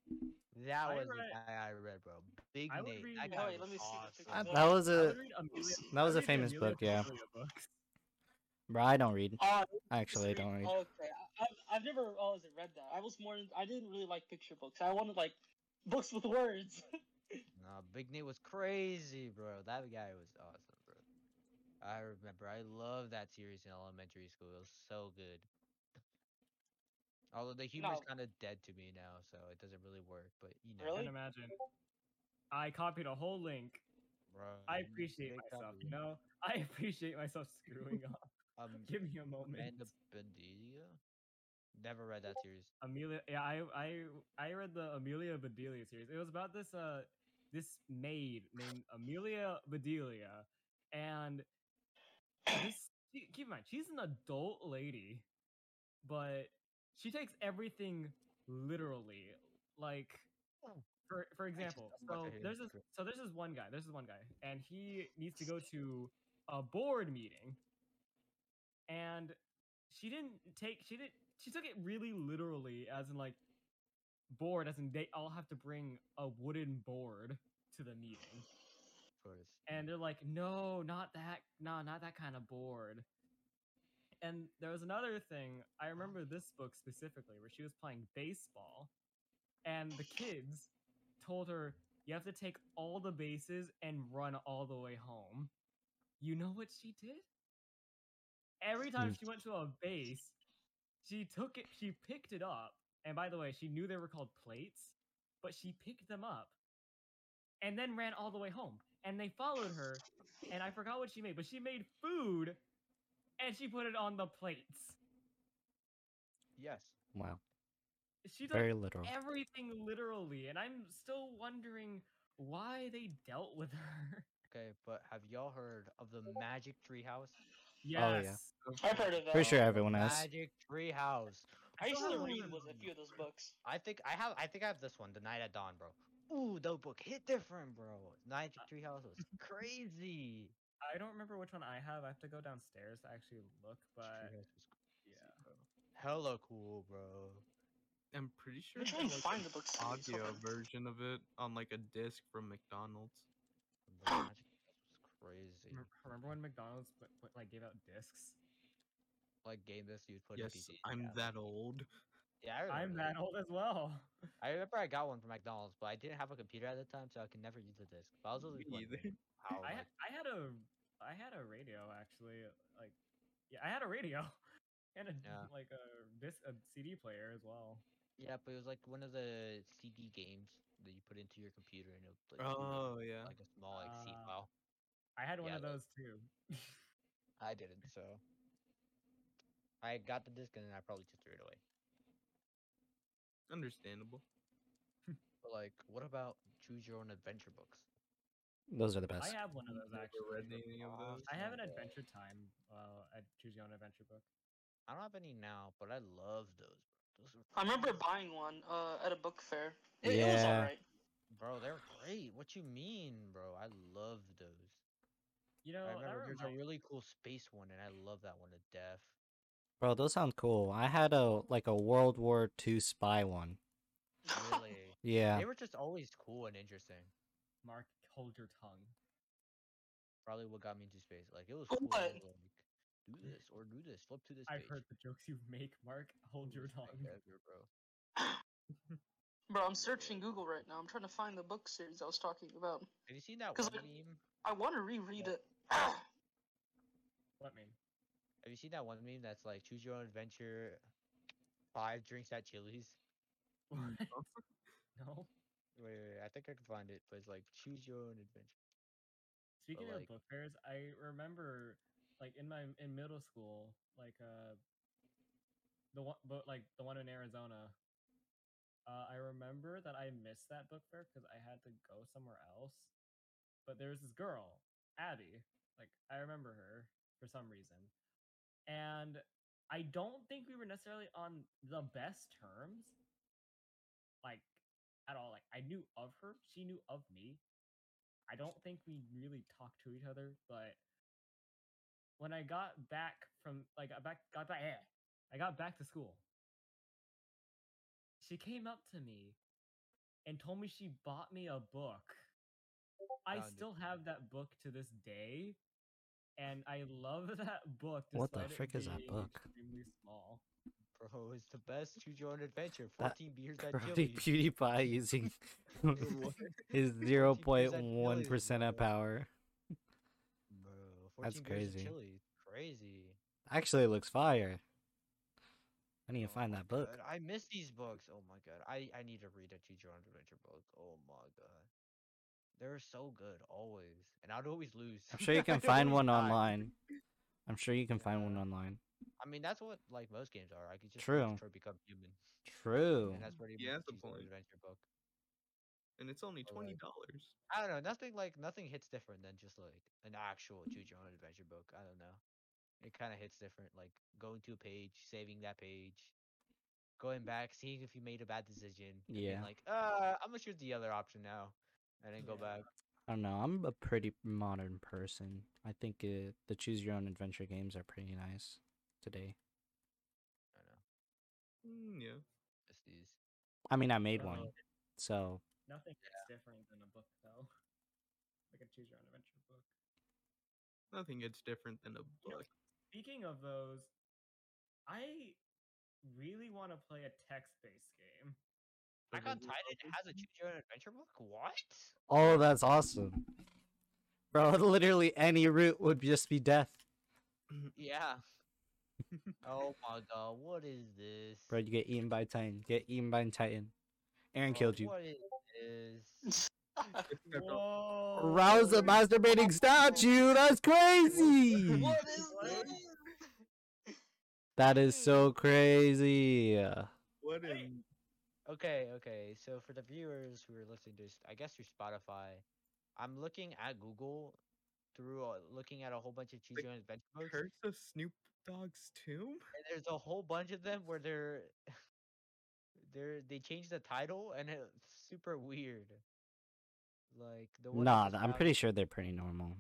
That I was read- the guy I read, bro. Big I Nate. read- That guy wait, was me awesome. picture. That was I a would Amelia, that was I a read the famous Amelia book, yeah. Books. bro. I don't read. Uh, Actually, I don't read. Okay, I, I've, I've never always read that. I was more. I didn't really like picture books. I wanted like books with words. Nah, Big Nate was crazy, bro. That guy was awesome, bro. I remember. I love that series in elementary school. It was so good. Although the humor's No. kind of dead to me now, so it doesn't really work. But you know, I Really? can imagine. I copied a whole link. bro. I appreciate myself, copy. you know? I appreciate myself screwing up. Um, Give me a moment. Amanda Bedelia. Never read that series. Amelia yeah, I I I read the Amelia Bedelia series. It was about this uh this maid named Amelia Bedelia and this ke- keep in mind she's an adult lady but she takes everything literally like Oh. for for example so there's this so there's this one guy there's this one guy and he needs to go to a board meeting and she didn't take she didn't she took it really literally as in like board as in they all have to bring a wooden board to the meeting course. and they're like no not that no not that kind of board and there was another thing. I remember this book specifically where she was playing baseball, and the kids told her, "You have to take all the bases and run all the way home." You know what she did? Every time Hmm. she went to a base, she took it. She picked it up, and by the way, she knew they were called plates, but she picked them up, and then ran all the way home. And they followed her, and I forgot what she made, but she made food and she put it on the plates. Yes. Wow. She does Very literal. everything literally, and I'm still wondering why they dealt with her. Okay, but have y'all heard of the Magic Tree House? Oh, yeah. Yes. I've heard of that. Pretty sure everyone has. Magic Tree House. I used to read read was a few of those books. I think I have. I think I have this one, The Night at Dawn, bro. Ooh, the book hit different, bro. Uh, Magic Tree House was crazy. I don't remember which one I have. I have to go downstairs to actually look, but Treehouse crazy, yeah. bro. Hella cool, bro. I'm pretty sure I'm trying to find the books. an to read, so audio version of it on like a disc from McDonald's. The Magic was crazy. Remember, remember when McDonald's put, put, like gave out discs? Like game this, you'd put in Yes, I'm yeah. that old. Yeah, I remember I'm that old as well. I remember I got one from McDonald's, but I didn't have a computer at the time, so I could never use the disc. But I was always Me either. how. I like, had, I had a I had a radio actually. Like, yeah, I had a radio and a Yeah. like a this a CD player as well. yeah, but it was like one of the CD games that you put into your computer, and it would like, boot up, Oh yeah. like a small like C Ah. file. I had one Yeah, of those- those too. I didn't, so I got the disc and then I probably just threw it away. Understandable. But like, what about choose your own adventure books? Those are the best. I have one of those Never actually. read any of those. I have an Adventure Time uh, at Choose Your Own Adventure book. I don't have any now, but I love those. Those are I remember buying one uh, at a book fair. It, it was Yeah. alright. Bro, they're great. What you mean, bro? I love those. You know, I remember there's a really cool space one, and I love that one to death. Bro, those sound cool. I had a like a World War II spy one. Really, Yeah. they were just always cool and interesting. Mark, hold your tongue. Probably what got me into space. Like it was oh cool. what? Like, do this or do this. Flip to this I've page. heard the jokes you make, Mark. Hold your tongue. ever, bro. Bro, I'm searching Google right now. I'm trying to find the book series I was talking about. Have you seen that 'Cause, one like, meme? I want to reread it. What mean? Have you seen that one meme that's like choose your own adventure, five drinks at Chili's? No. Wait, wait, wait, I think I can find it, but it's like choose your own adventure. Speaking like- of book fairs, I remember like in my in middle school, like uh the one but like the one in Arizona. Uh, I remember that I missed that book fair because I had to go somewhere else. But there was this girl, Abby. Like I remember her for some reason, and I don't think we were necessarily on the best terms. Like at all. Like I knew of her, she knew of me. I don't think we really talked to each other, but when I got back from like I back got back eh, I got back to school. She came up to me and told me she bought me a book. I still have that book to this day. And I love that book. What the frick is that book? Extremely small. Bro, it's the best choose your own adventure. 14 beers at Chili's. PewDiePie using his 14 zero beers point at one Chili's, percent of power. Bro, That's crazy. Crazy. Actually, it looks fire. I need to Oh find my that book. God, I miss these books. Oh my god. I, I need to read a choose your own adventure book. Oh my god. They're so good always. And I'd always lose. I'm sure you can I'd find always one die. online. I'm sure you can find one online. I mean, that's what like most games are. I could just True. play Detroit Become Human. True. And that's pretty Yeah, much that's the choose your own point. adventure book. And it's only Or, twenty like- dollars. I don't know. Nothing like nothing hits different than just like an actual choose your own adventure book. I don't know. It kind of hits different. Like going to a page, saving that page, going back, seeing if you made a bad decision. and being Yeah. like, uh, I'm gonna choose the other option now, and then go Yeah. back. I don't know. I'm a pretty modern person. I think uh, the choose your own adventure games are pretty nice today. I don't know. Mm, yeah. Just these. I mean, I made Uh, one, so Nothing is different than a book though. Like a choose your own adventure book. Nothing gets different than a You know, book. Speaking of those, I really want to play a text-based game. Attack on Titan has a choose your own adventure book. What? Oh, that's awesome. Bro, literally any route would just be death. Yeah. oh my god, what is this? Bro, you get eaten by Titan. Get eaten by Titan. Eren Bro, killed you. What is this? Whoa! Rouse the masturbating statue. That's crazy. What is this? That is so crazy. What in? Okay, okay. So for the viewers who are listening to, I guess through Spotify, I'm looking at Google through uh, looking at a whole bunch of choose The your own adventure books, Curse of Snoop Dogg's tomb? there's a whole bunch of them where they're they're they change the title and it's super weird. Like the one Nah, I'm pretty sure they're pretty normal.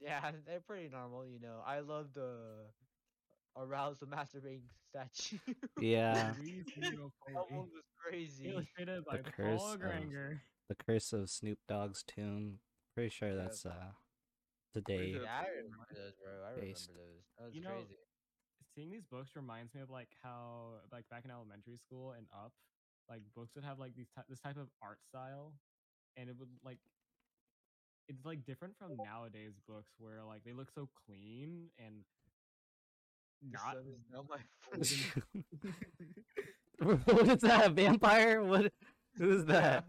Yeah, they're pretty normal, you know. I love the arouse the masturbating statue. Yeah. Please do go play that one was crazy. Illustrated by The curse Paul of- Granger. The Curse of Snoop Dogg's Tomb. Pretty sure that's uh today. Yeah, I remember those, bro. I remember based. those. That was You know, crazy. Seeing these books reminds me of like how like back in elementary school and up, like books would have like these ty- this type of art style, and it would like it's like different from nowadays books where like they look so clean and The not is now my what is that? A vampire? What? Who's that?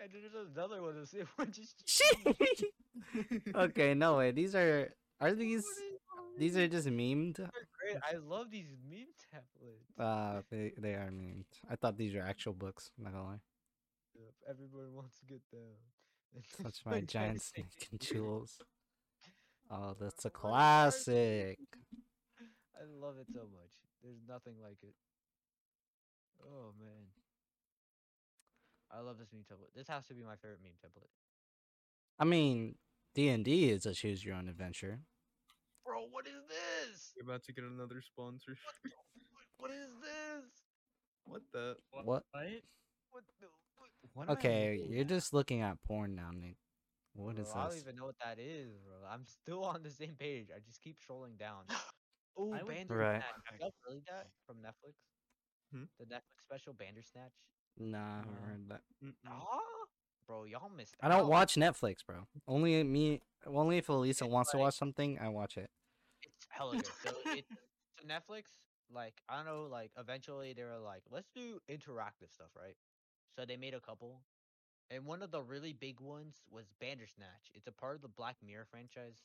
and then there's another one. The same one just. Sheesh. okay, no way. These are are these these are just memed? They're great. I love these meme templates. Uh, they they are memed. I thought these were actual books. Not gonna lie. Yep, Everyone wants to get down. Touch my giant snake and jewels. Oh, that's a classic. I love it so much. There's nothing like it. Oh man. I love this meme template. This has to be my favorite meme template. I mean, D and D is a choose your own adventure. Bro, what is this? You're about to get another sponsor. What is this? What the? What? What? What the what? What Okay, you're at? just looking at porn now, Nick. What is Bro, I don't even know what that is, bro. I'm still on the same page. I just keep scrolling down. Oh, I would- Bandersnatch. Right. Have y'all really that from Netflix? Hmm? The Netflix special Bandersnatch. Nah, I haven't No. heard that. Mm-mm. Ah, bro, y'all missed. I don't out. watch Netflix, bro. Only me. Only if Elisa It's wants to like- watch something, I watch it. It's hella good. So it so Netflix, like I don't know, like eventually they were like, let's do interactive stuff, right? So they made a couple, and one of the really big ones was Bandersnatch. It's a part of the Black Mirror franchise.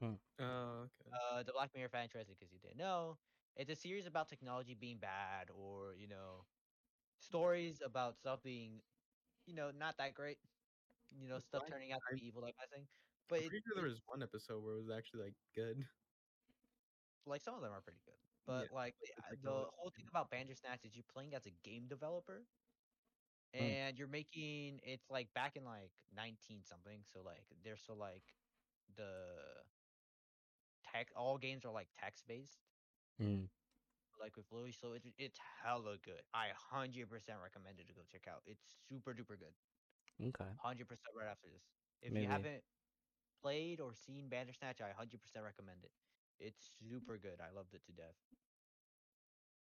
Oh, okay. Uh, the Black Mirror franchise, because you didn't know, it's a series about technology being bad, or you know, stories about stuff being, you know, not that great. You know, stuff turning out to be evil, like I think. But I'm it, pretty sure it- there was one episode where it was actually like good. like some of them are pretty good. But like the the whole thing about Bandersnatch is you're playing as a game developer, Mm. and you're making it's like back in like 19 something. So like they're so like the all games are like text based, Mm. like with Louis. So it's it's hella good. I hundred percent recommend it to go check out. It's super duper good. Okay. Hundred percent right after this. If Maybe. you haven't played or seen Bandersnatch, I hundred percent recommend it. It's super good. I loved it to death.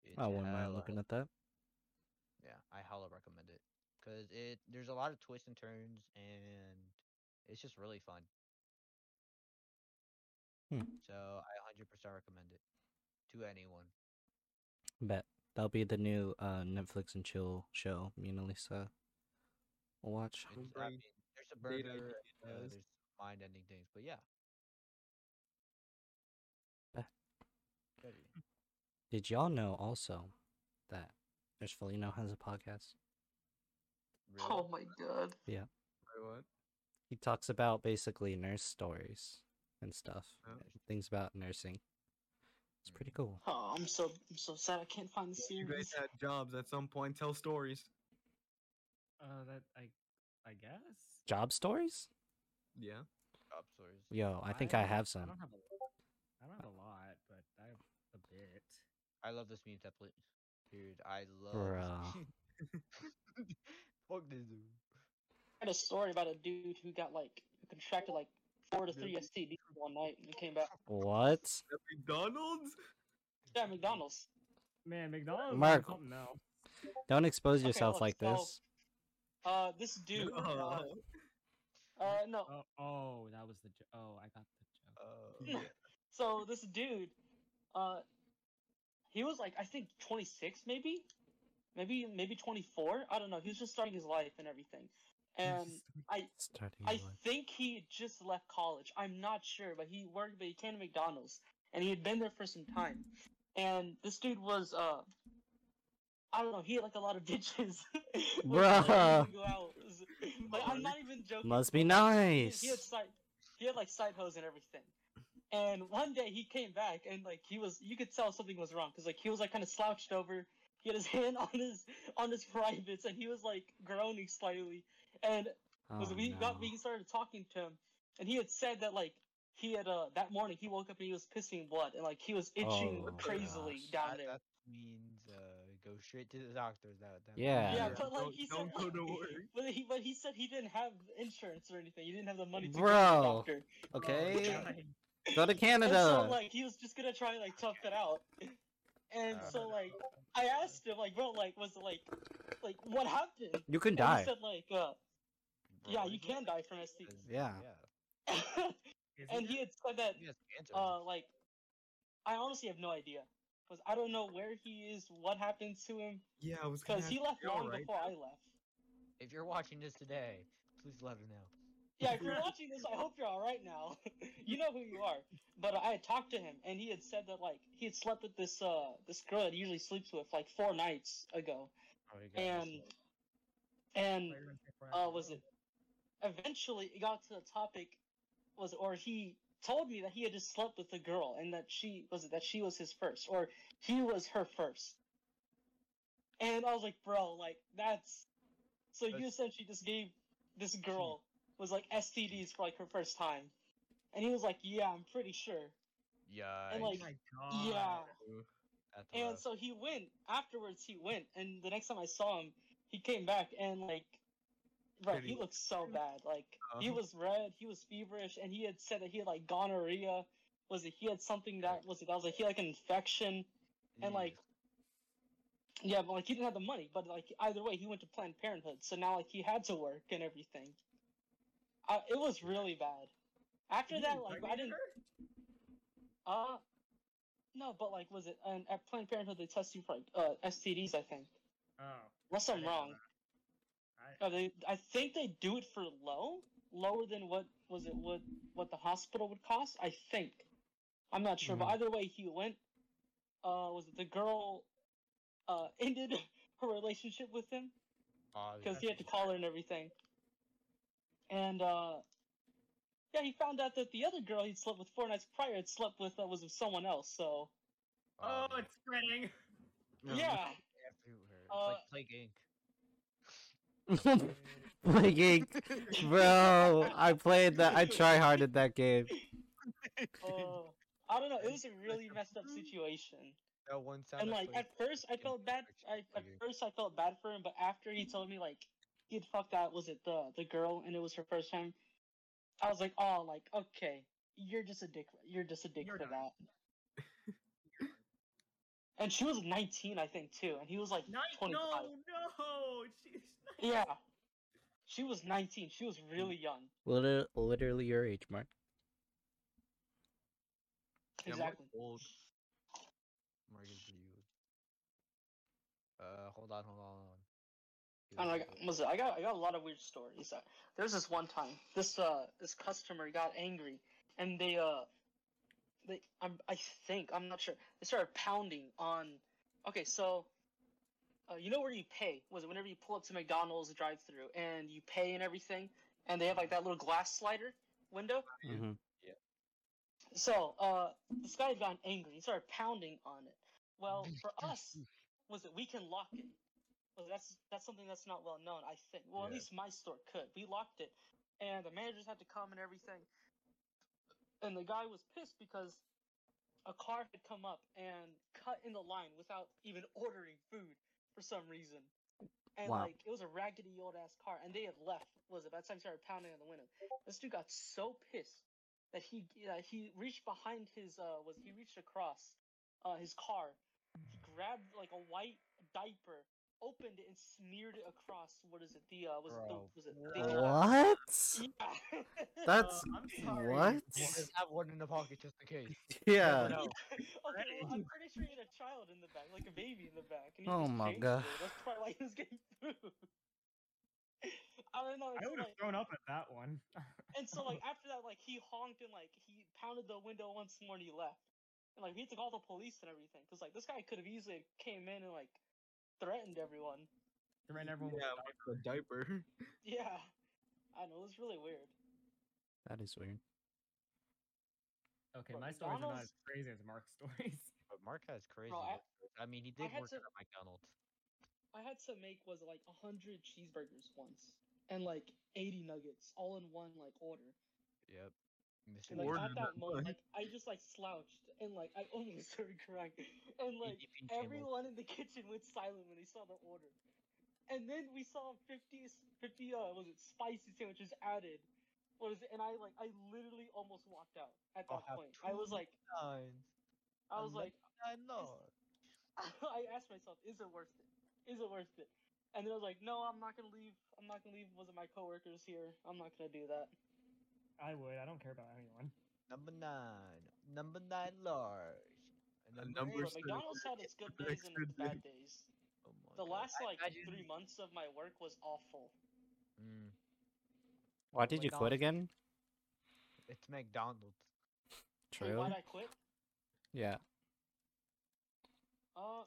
It's I wouldn't mind looking at that. Yeah, I hella recommend it because it there's a lot of twists and turns and it's just really fun. Hmm. So I hundred percent recommend it to anyone. Bet that'll be the new uh Netflix and chill show. Me and Elisa will watch. It's, I mean, there's a date burger, uh, there's mind-ending things, but yeah. Bet. Did y'all know also that Nurse Felino has a podcast? Really? Oh my god. Wait, what? He talks about basically nurse stories and stuff, Oh. and things about nursing. It's pretty cool. Oh, I'm so I'm so sad I can't find the series. You guys had jobs at some point. Tell stories. Uh, that I, I guess. Job stories? Yeah. Job stories. Yo, I think I have some. I don't have a, I don't have a lot, but I have a bit. I love this meme template. Dude, I love Bruh. Fuck this dude. I had a story about a dude who got like who contracted like four to three STDs one night and came back. What? At McDonald's? Yeah, McDonald's. Man, McDonald's is Mark. something else. Don't expose yourself look, like so- this. Uh, this dude. Uh, Oh. uh, no. Oh, oh, that was the. Jo- oh, I got the joke. Uh, So this dude, uh, he was like I think 26 maybe, maybe maybe 24. I don't know. He was just starting his life and everything, and I I think he just left college. I'm not sure, but he worked, but he came to McDonald's, and he had been there for some time. And this dude was, uh, I don't know, he had like a lot of bitches. when, like, he Bruh. Like, I'm not even joking. Must be like, he- nice. He, had side, he had like side hose and everything. And one day he came back, and like he was, you could tell something was wrong because like he was like kind of slouched over. He had his hand on his on his privates, and he was like groaning slightly. And was Oh, we got we started talking to him, and he had said that like he had uh that morning he woke up and he was pissing blood and like he was itching Oh, crazily gosh. down that, there. that means uh, go straight to the doctor. That, that Yeah. yeah, Yeah, but like don't- he said, don't go like- to work. But he but he said he didn't have insurance or anything. He didn't have the money to go to Bro. the doctor. Okay, go to And Canada. so like he was just gonna try like tough it out. And Uh, so like I asked him like bro like was it like like what happened? you can And die. he said like uh yeah you can die from STDs. Yeah. Yeah. And he had said that He has cancer. uh like I honestly have no idea because I don't know where he is, what happened to him, Yeah, I was because he left you, long alright? before I left. if you're watching this today, please let her know. Yeah, if you're watching this, I hope you're all right now. you know who you are. But I had talked to him, and he had said that like he had slept with this uh this girl that he usually sleeps with like four nights ago, Oh, you got this and and uh was it eventually it got to the topic was or he told me that he had just slept with a girl and that she was that she was his first or he was her first and i was like bro like that's so you That's- essentially just gave this hmm. girl was like stds for like her first time and he was like yeah i'm pretty sure Yeah. and, Oh like, my yeah God. that's and rough. so he went afterwards. He went, and the next time I saw him, he came back and like, Did he looked so bad. Like he Uh-huh. was red, he was feverish, and he had said that he had like gonorrhea. Was it he had something that was it that was like he had like an infection and like. Yeah, but like he didn't have the money, but like either way, he went to Planned Parenthood, so now like he had to work and everything. Uh, it was really bad. After You that, like I didn't. her? Uh, no, but like, was it? And at Planned Parenthood, they test you for like uh, STDs. I think. Oh. Unless I'm wrong. That. I, Uh, they, I think they do it for low, lower than what was it? What what the hospital would cost? I think. I'm not sure, Mhm. but either way, he went. Uh, was it the girl? Uh, ended her relationship with him because yeah. he had to call her and everything. And uh, yeah, he found out that the other girl he'd slept with four nights prior had slept with uh, was with someone else. So oh, it's spreading. yeah. everywhere. It's Uh, like Plague Inc. Plague Inc. Bro, I played that. I try hard at that game. Uh, I don't know. It was a really messed up situation. That one sound. And like at first, I felt bad. I, at first, I felt bad for him, but after he told me like he'd fucked out, was it the the girl, and it was her first time? I was like, oh, like okay, you're just a dick. You're just a dick You're for done. that. And she was 19, I think, too, and he was like Night, 25. no, no, she's Yeah, she was 19. She was really young. Literally, literally your age, Mark. Yeah, Exactly. Old. Mark is pretty old. Uh, hold on, hold on, hold on. I don't know, I got, I got I got a lot of weird stories. There's this one time, this uh this customer got angry, and they uh they I'm, I think I'm not sure they started pounding on. Okay, so uh, you know where you pay? Was it whenever you pull up to McDonald's drive-through and you pay and everything, and they have like that little glass slider window? hmm So, uh, this guy had gotten angry. He started pounding on it. Well, for us, was it we can lock it? Well, that's that's something that's not well known. I think. Well, at least my store could. We locked it, and the managers had to come and everything. And the guy was pissed because a car had come up and cut in the line without even ordering food for some reason. And Wow. like it was a raggedy old ass car, and they had left. Was it by the time he started pounding on the window? This dude got so pissed that he uh, he reached behind his uh was he reached across uh, his car. He grabbed like a white diaper, opened it, and smeared it across. What is it? The uh, was it the, was it what? the, What? Yeah. That's Uh, I'm sorry. what? Just have one in the pocket just in case. Yeah. No. okay, well, I'm pretty sure he had a child in the back, like a baby in the back. And he Oh my God. it. That's probably why he was getting food. I don't know. I would have like, thrown up at that one. and so like after that, like he honked and like he pounded the window once more and he left. And like we had to call the police and everything because like this guy could have easily came in and like threatened everyone. Threatened everyone with yeah, a diaper. with a diaper. Yeah, I know it was really weird. That is weird. Okay, Bro, my stories are not McDonald's- as crazy as Mark's stories. But Mark has crazy. I- work stories. I mean, he did had work to- at a McDonald's. I had to make was like a hundred cheeseburgers once and like eighty nuggets all in one like order. Yep. Mr. And like Ordered at that that moment, much. like I just like slouched and like I almost started crying. And like EDP came over. everyone in the kitchen went silent when they saw the order. And then we saw 50, s- 50 uh, was it spicy sandwiches added. What is it? And I like I literally almost walked out at that I'll point. I was like, Nines. I was like, I know. I asked myself, is it worth it? Is it worth it? And then I was like, no, I'm not gonna leave. I'm not gonna leave. Was it my coworkers here? I'm not gonna do that. I would. I don't care about anyone. Number nine. Number nine large. And Uh, number number But. McDonald's had its good days and its bad days. Oh my The God. last like imagine- three months of my work was awful. Mm, Why did you quit again? it's McDonald's. True. why did I quit? Yeah. Uh,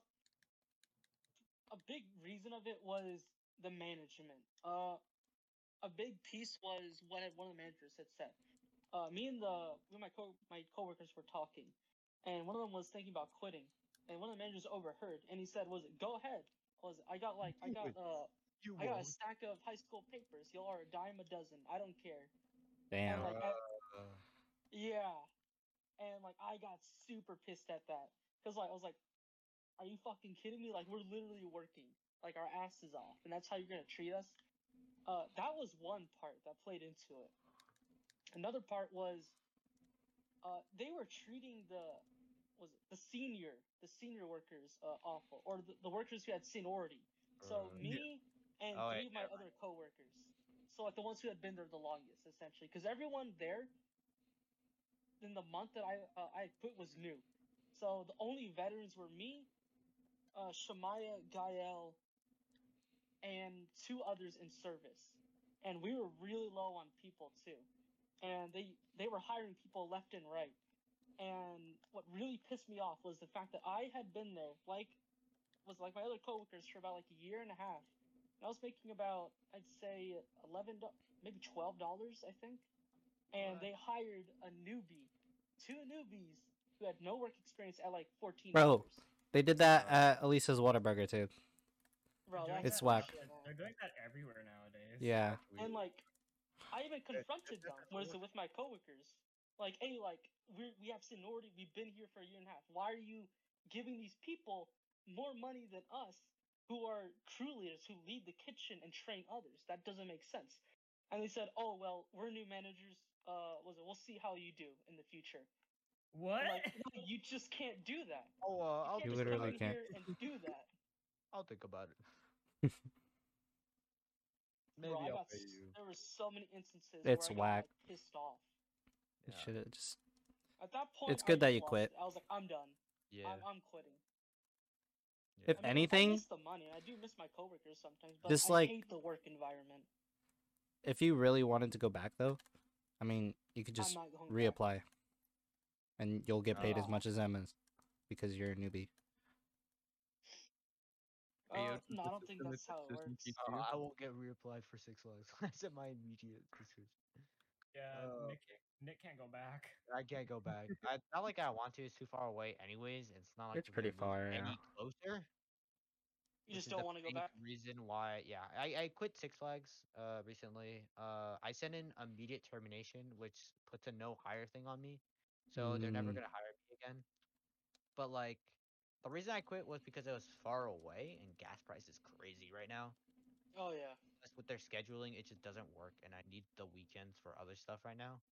a big reason of it was the management. Uh, a big piece was what one of the managers had said. Uh, me and the me and my co my coworkers were talking, and one of them was thinking about quitting, and one of the managers overheard, and he said, "Was it go ahead? Was it, I got like I got uh You I got a stack of high school papers. Y'all are a dime a dozen. I don't care." Damn. And like I, Uh, Yeah, and like I got super pissed at that because like I was like, "Are you fucking kidding me? Like we're literally working, like our asses off, and that's how you're gonna treat us." Uh, that was one part that played into it. Another part was, uh, they were treating the was the senior the senior workers uh, awful, or the, the workers who had seniority. So uh, me and Oh, three yeah, of my other coworkers. So like the ones who had been there the longest, essentially, because everyone there in the month that I uh, I quit was new. So the only veterans were me, uh, Shamaya, Gael, and two others in service. And we were really low on people too. And they they were hiring people left and right. And what really pissed me off was the fact that I had been there like was like my other coworkers for about like a year and a half. And I was making about I'd say eleven do- maybe twelve dollars I think. And What? they hired a newbie, two newbies who had no work experience at like fourteen Bro. dollars. They did that Uh, at Elisa's Whataburger too. Bro, They're doing that's It's that- whack. bullshit. They're doing that everywhere nowadays. Yeah. And like, I even confronted them. different What is it with my coworkers? Like, hey, like we we have seniority. We've been here for a year and a half. Why are you giving these people more money than us, who are crew leaders who lead the kitchen and train others? That doesn't make sense. And they said, oh well, we're new managers. Uh, was it? We'll see how you do in the future. What? Like, no, you just can't do that. Oh, uh, I'll You You can't think just come literally in can't. here and do that. I'll think about it. Maybe Bro, I I'll got pay you. there were so many instances It's where I whack. got like, pissed off. It Yeah. should have just. At that point, It's I good that you quit. it. I was like, I'm done. Yeah. I'm, I'm quitting. yeah. If I mean, anything, I miss the money. I do miss my coworkers sometimes, but Just I like- hate the work environment. if you really wanted to go back though, I mean, you could just I'm not going back. reapply, and you'll get paid as Oh. much as them as because you're a newbie. Hey, yo, Uh, no, I don't think that's how it works. Uh, I won't get reapplied for Six Flags. That's at my immediate decision. yeah, Uh, Nick, Nick can't go back. I can't go back. I, not like I want to. It's too far away, anyways. It's not like It's pretty gonna move far, yeah. Any closer? You just don't want to go back. Reason why? Yeah, I, I quit Six Flags uh recently. Uh, I sent in immediate termination, which puts a no hire thing on me, so they're never Mm. gonna hire me again. But like, the reason I quit was because it was far away, and gas price is crazy right now. Oh yeah. Plus, with their scheduling, it just doesn't work, and I need the weekends for other stuff right now.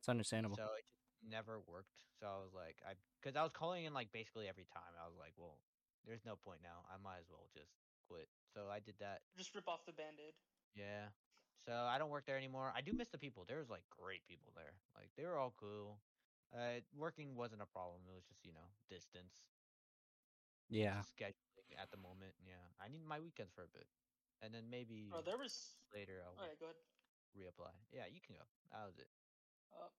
It's understandable. So it just never worked, so I was like, I because I was calling in like basically every time. I was like, well, there's no point now. I might as well just quit. So I did that. Just rip off the band-aid. Yeah. So I don't work there anymore. I do miss the people. There was like great people there. Like they were all cool. Uh, working wasn't a problem. It was just you know distance, Yeah. scheduling at the moment. Yeah, I need my weekends for a bit, and then maybe Bro, there was. later I'll Alright, go ahead. reapply. Yeah, you can go. That was it. uh,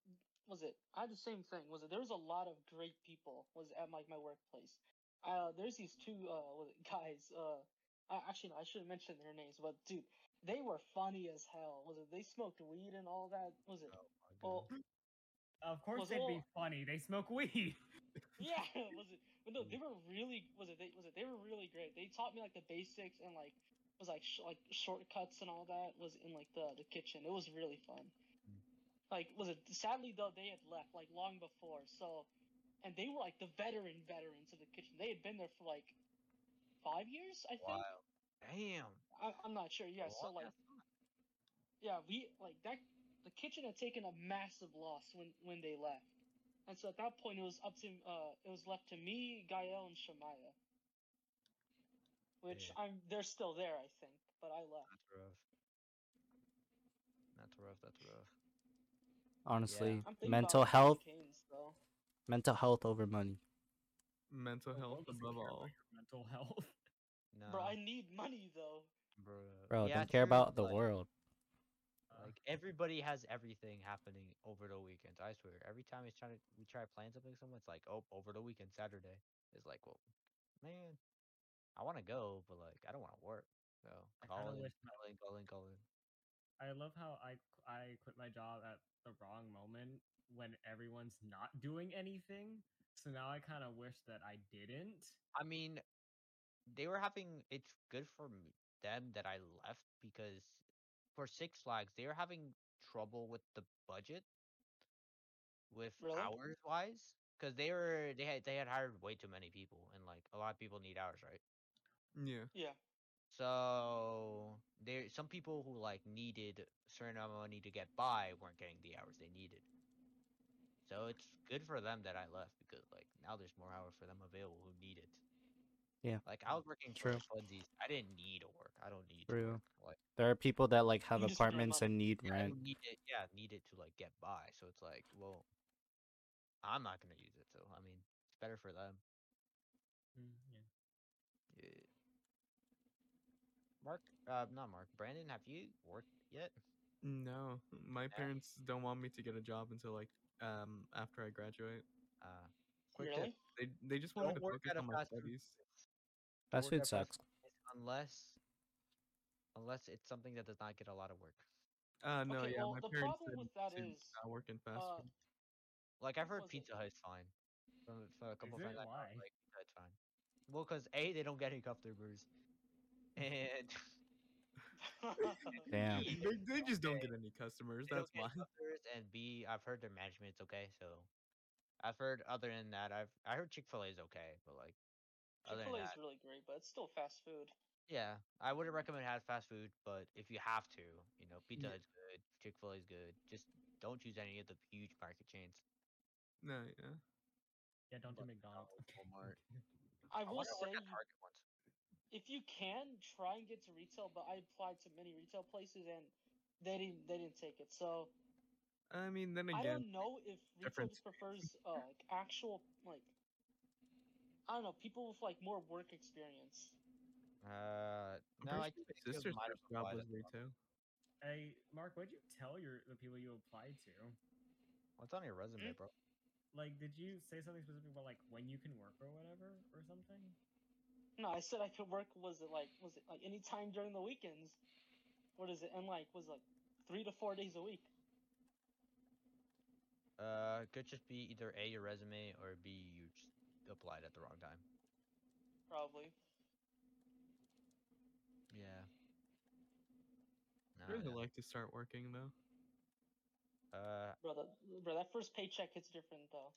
was it? I had the same thing. Was it? There was a lot of great people. Was at like my workplace. Uh, there's these two uh was it, guys. Uh, I, actually no, I shouldn't mention their names, but dude, they were funny as hell. Was it? They smoked weed and all that. Was it? Oh my Well. Of course Was they'd be all- funny. They smoke weed. yeah. Was it? But no, they were really. Was it? They, was it? They were really great. They taught me like the basics and like was like sh- like shortcuts and all that was in like the the kitchen. It was really fun. Mm. Like was it? Sadly though, they had left like long before. So, and they were like the veteran veterans of the kitchen. They had been there for like five years, I think. Wow. Damn. I, I'm not sure. Yeah. So like, yeah, we like that. The kitchen had taken a massive loss when when they left, and so at that point it was up to uh it was left to me, Gael, and Shemaya. Which Yeah. I'm they're still there, I think, but I left. That's rough. That's rough. That's rough. Honestly, I'm mental health, Canes, mental health over money. Mental The health world above all. mental health. No, Bro, I need money though. bro. Bro, Yeah, don't care true, about the but, world. Uh, Like everybody has everything happening over the weekends. I swear. Every time it's trying to we try to plan something, with someone it's like, oh, over the weekend, Saturday. It's like, well, man, I want to go, but like I don't want to work. So I call in, wish call in, call in, call in. I love how I I quit my job at the wrong moment when everyone's not doing anything. So now I kind of wish that I didn't. I mean, they were having. It's good for m- them that I left because for Six Flags they were having trouble with the budget, with Really? hours wise, because they were they had they had hired way too many people and like a lot of people need hours, right? Yeah. Yeah. So there some people who like needed certain amount of money to get by weren't getting the hours they needed. So it's good for them that I left because like now there's more hours for them available who need it. Yeah. Like I was working True. for funsies. I didn't need to work. I don't need True. to work. Like There are people that like have You just need apartments and need yeah, rent. need it yeah, need it to like get by. So it's like, well I'm not gonna use it, so I mean it's better for them. Mm, yeah. Yeah. Mark uh not Mark, Brandon, have you worked yet? No, my parents don't want me to get a job until like um after I graduate. Uh quick tip. Really? They they just want to work focus at a on my fast food studies. Place. Don't Fast food sucks. unless unless it's something that does not get a lot of work. Uh no, Okay, yeah, well, my the parents problem said with that to is, not work in fast uh, food. Like I've What heard was it? Pizza Hut's fine. From, from a couple it? friends I know, Why? like Pizza Hut's fine. Well, because a they don't get any customers, and Damn. B, They, they just don't get any customers. they That's why. customers, and B I've heard their management's okay. So I've heard other than that I've I heard Chick Fil A is okay, but like other Chick than Fil A is really great, but it's still fast food. yeah, I wouldn't recommend have fast food, but if you have to, you know, Pizza Yeah. Hut's good, Chick Fil A is good. Just don't choose any of the huge market chains. No, yeah. Yeah, don't do McDonald's. Walmart. I I will wanna say, work at you- Target once. if you can, try and get to retail. But I applied to many retail places and they didn't they didn't take it. So I mean, then again, I don't know if retail different just prefers uh, like actual like I don't know people with like more work experience. Uh, no, pretty I think sister's might have job applied was at the. Hey, Mark, what'd you tell your the people you applied to? What's on your resume, bro? Like, did you say something specific about like when you can work or whatever or something? No, I said I could work. Was it like was it like any time during the weekends? What is it? And like was it, like three to four days a week. Uh, it could just be either A, your resume, or B, you just applied at the wrong time. Probably. Yeah. I really Nah, like to start working though. uh, Bro, that, bro, that first paycheck hits different though.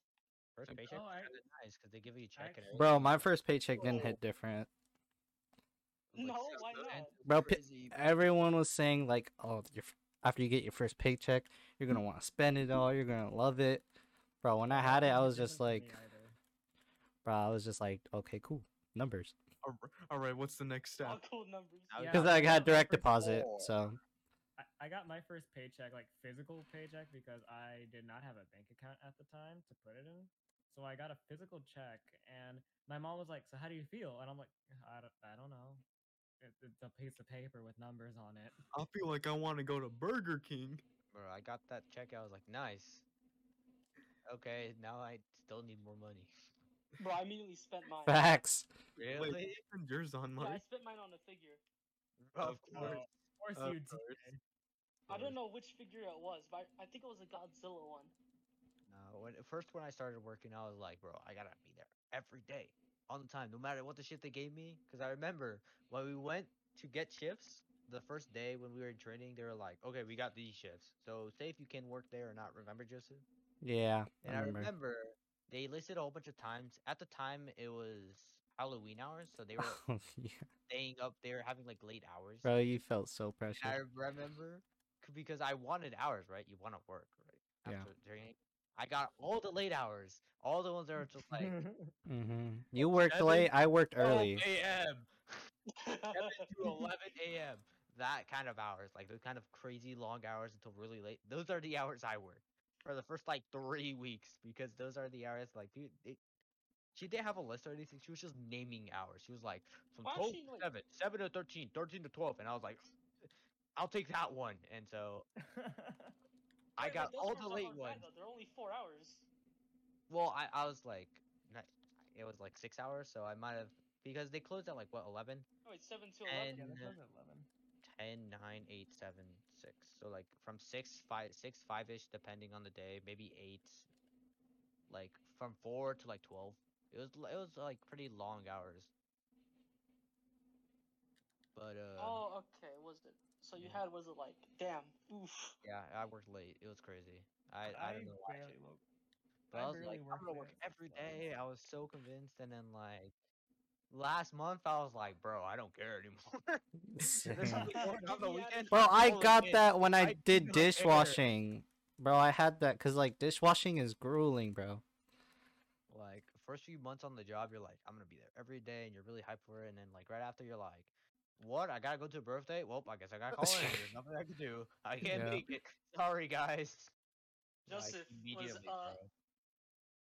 first paycheck Oh, I- kinda nice because they give you a check and Bro, my first paycheck didn't hit different. Like, No, six why not? Bro, pi- crazy. Everyone was saying like, "Oh, your, f- after you get your first paycheck, you're gonna want to spend it all. You're gonna love it." Bro, when I had it, I wasn't just like, for me either. Bro, I was just like, okay, cool, numbers, All right, what's the next All step? cool numbers. I was Yeah, because I I got had direct deposit, four. so I, I got my first paycheck, like physical paycheck, because I did not have a bank account at the time to put it in. So I got a physical check, and my mom was like, "So how do you feel?" And I'm like, "I don't, I don't know. It, it's a piece of paper with numbers on it." I feel like I want to go to Burger King. Bro, I got that check. I was like, nice. Okay, now I still need more money. Bro, I immediately spent mine. facts. Really? Wait, Really? spend yours on Yeah, I Mark? spent mine on a figure. Of Of course. Of course Of you did. course. I don't know which figure it was, but I, I think it was a Godzilla one. No, when first when I started working, I was like, bro, I gotta be there every day, all the time, no matter what the shit they gave me. Cause I remember when we went to get shifts the first day when we were in training, they were like, okay, we got these shifts, so say if you can work there or not. Remember, Joseph? Yeah, And I I remember. Remember they listed a whole bunch of times. At the time, it was Halloween hours, so they were Oh, yeah. staying up there having like late hours. Bro, you felt so precious. And I remember because I wanted hours, right? You want to work, right? Yeah. After training. I got all the late hours, all the ones that were just like hmm You worked seven, late. I worked 12 early. a.m. to 11 a.m. That kind of hours, like those kind of crazy long hours until really late. Those are the hours I work for the first like three weeks because those are the hours like pe- it, she didn't have a list or anything. She was just naming hours. She was like from Well, 12 actually, to like- 7, 7 to 13, 13 to 12, and I was like, I'll take that one. And so I got all the late ones. They're only four hours. Well, I, I was like, not, it was like six hours, so I might have because they closed at like what 11, Oh, it's seven to And- eleven. yeah, that uh, was at 11. 10, 9, 8, 7, 6. So like from six, five, six, five ish, depending on the day, maybe eight. Like from four to like twelve. It was l- it was like pretty long hours. But uh, Oh, okay. Was it? So you yeah. had was it like damn? Oof. yeah, I worked late. It was crazy. I But I don't know why. I barely should- But I I, was barely like, I'm worked gonna work at every 6 hours. day. I was so convinced, and then like last month, I was like, bro, I don't care anymore. There's something going on the Yeah, weekend. Bro, I got shit. that when I, I did dishwashing. Bro, I had that because like dishwashing is grueling, bro. Like first few months on the job, you're like, I'm gonna be there every day, and you're really hyped for it. And then like right after, you're like, what? I gotta go to a birthday. Well, I guess I gotta call in. There's nothing I can do. I can't Yeah. make it. Sorry, guys. Like, Joseph was immediately, uh. bro.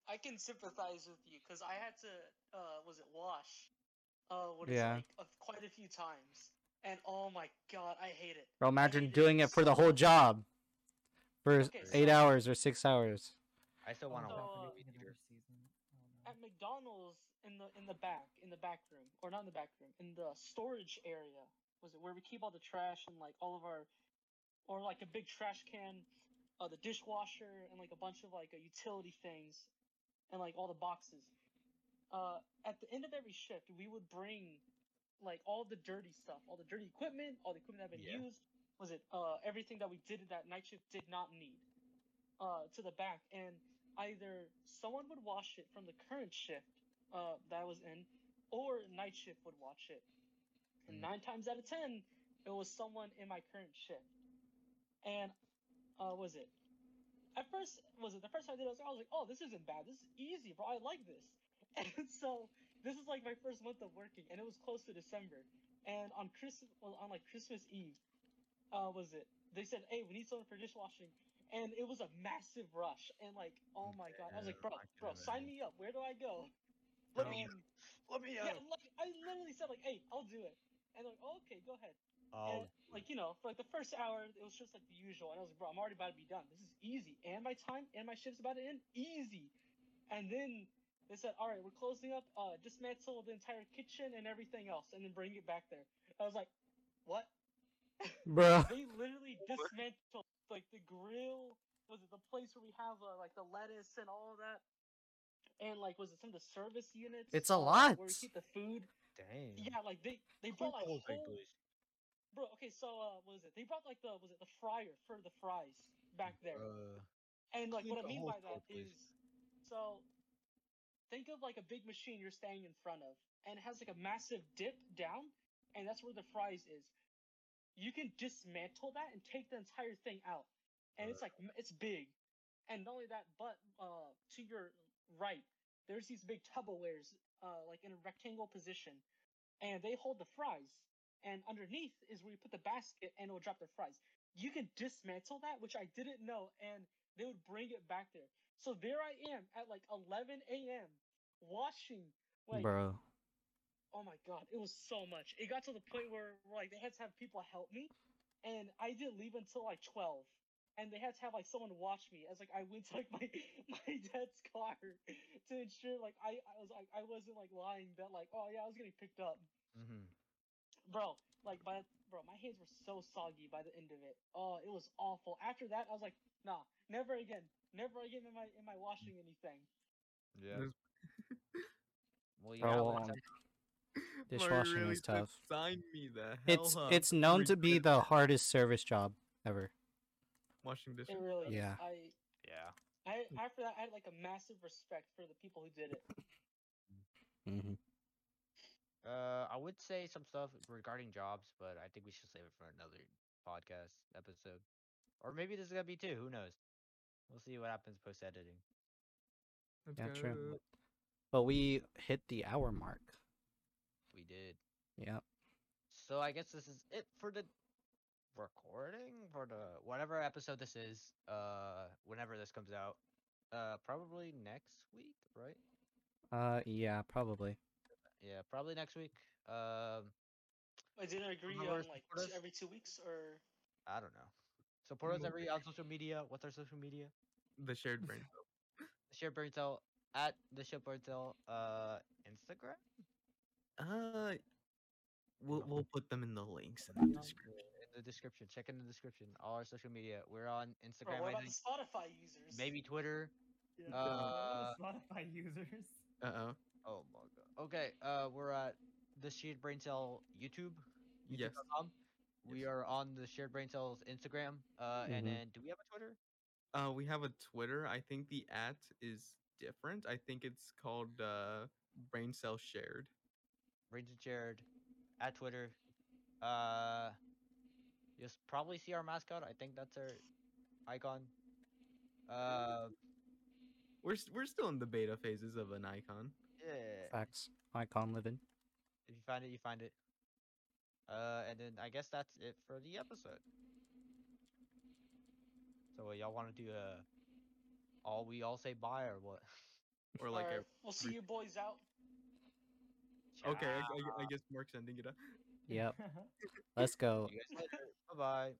I can sympathize with you because I had to uh was it wash uh what is Yeah. it, like uh, quite a few times and oh my god I hate it. Bro, imagine doing it it for the whole job for Okay, eight so- hours or six hours. I still Oh, want to So, walk. in November the future. season. Oh. At McDonald's in the in the back in the back room or not in the back room in the storage area was it where we keep all the trash and like all of our or like a big trash can, uh, the dishwasher and like a bunch of like uh, utility things and like all the boxes. Uh, at the end of every shift, we would bring like all the dirty stuff, all the dirty equipment, all the equipment that had been Yeah. used. Was it uh, everything that we did that night shift did not need uh, to the back, and either someone would wash it from the current shift uh, that I was in, or night shift would wash it. And Mm. nine times out of ten, it was someone in my current shift. And uh, was it? At first, was it the first time I did it? I was, I was like, "Oh, this isn't bad. This is easy, bro. I like this." And so this is like my first month of working, and it was close to December. And on Christmas, well, on like Christmas Eve, uh, was it? They said, "Hey, we need someone for dishwashing," and it was a massive rush. And like, oh my god, I was like, "Bro, bro, sign me up. Where do I go?" Let me. Um, Let me. yeah, out. like I literally said, like, "Hey, I'll do it," and like, oh, "Okay, go ahead." Oh, And, like you know, for like the first hour, it was just like the usual, and I was like, "Bro, I'm already about to be done. This is easy, and my time and my shift's about to end. Easy." And then they said, "All right, we're closing up. Uh, dismantle the entire kitchen and everything else, and then bring it back there." I was like, "What?" Bro. they literally dismantled like the grill. Was it the place where we have uh, like the lettuce and all of that? And like, was it some of the service units? It's a lot. Where we keep the food. dang. Yeah, like they they brought like whole thing, whole please. Bro, okay, so uh, what was it? They brought like the was it the fryer for the fries back there, Uh, and like what I mean by that stove, please. is, so think of like a big machine you're standing in front of, and it has like a massive dip down, and that's where the fries is. You can dismantle that and take the entire thing out, and it's like it's big, And not only that, but uh, to your right, there's these big Tupperwares, uh, like in a rectangle position, and they hold the fries. And underneath is where you put the basket, and it will drop the fries. You can dismantle that, which I didn't know, and they would bring it back there. So there I am at like 11 a.m. washing. Like, Bro. oh my god, it was so much. It got to the point where, where like they had to have people help me, and I didn't leave until like 12 and they had to have like someone watch me as like I went to like my my dad's car to ensure like I, I was like I wasn't like lying that like oh yeah I was getting picked up, Mm-hmm. bro. Like by bro, my hands were so soggy by the end of it. Oh, it was awful. After that, I was like, nah, never again, never again in my in my washing anything. Yeah. This- Well, you Bro, got um, Dishwashing really is tough. Sign me the hell It's up it's known to be the hardest service job ever. washing dishes. It really is. Yeah. I Yeah. I after that I had like a massive respect for the people who did it. hmm Uh, I would say some stuff regarding jobs, but I think we should save it for another podcast episode, or maybe this is gonna be two. Who knows? We'll see what happens post editing. Let's Yeah, true. Go. But we hit the hour mark. We did. Yeah. So I guess this is it for the recording for the whatever episode this is. Uh, whenever this comes out. Uh, probably next week, right? Uh yeah, probably. Yeah, probably next week. Um, I didn't agree Remember on like support two, every two weeks or I don't know. Support us every on social media. What's our social media? The shared brain. cell. The Share Brain Cell at the Share Brain Cell uh Instagram. Uh, we'll we'll put them in the links in the description. In the description. Check in the description. All our social media. We're on bro, Instagram. what about the Spotify users? Maybe Twitter. Yeah, Uh, Spotify users. Uh oh. Oh my god. Okay. Uh, we're at the Shared Brain Cell YouTube. Yes. YouTube.com. We Yes. are on the Shared Brain Cells Instagram. Uh, Mhm. and then do we have a Twitter? Uh, we have a Twitter. I think the at is different. I think it's called uh brain cell shared. Brain Cell Shared at Twitter. Uh, you'll probably see our mascot. I think that's our icon. Uh, We're s- we're still in the beta phases of an icon. yeah. Facts. Icon living. If you find it, you find it. Uh, and then I guess that's it for the episode. So uh, y'all want to do uh, all we all say bye or what? Or like Alright, a we'll see you boys out. okay. I, I, I guess Mark's ending it up. Yep. Let's go. See you guys later. Bye bye.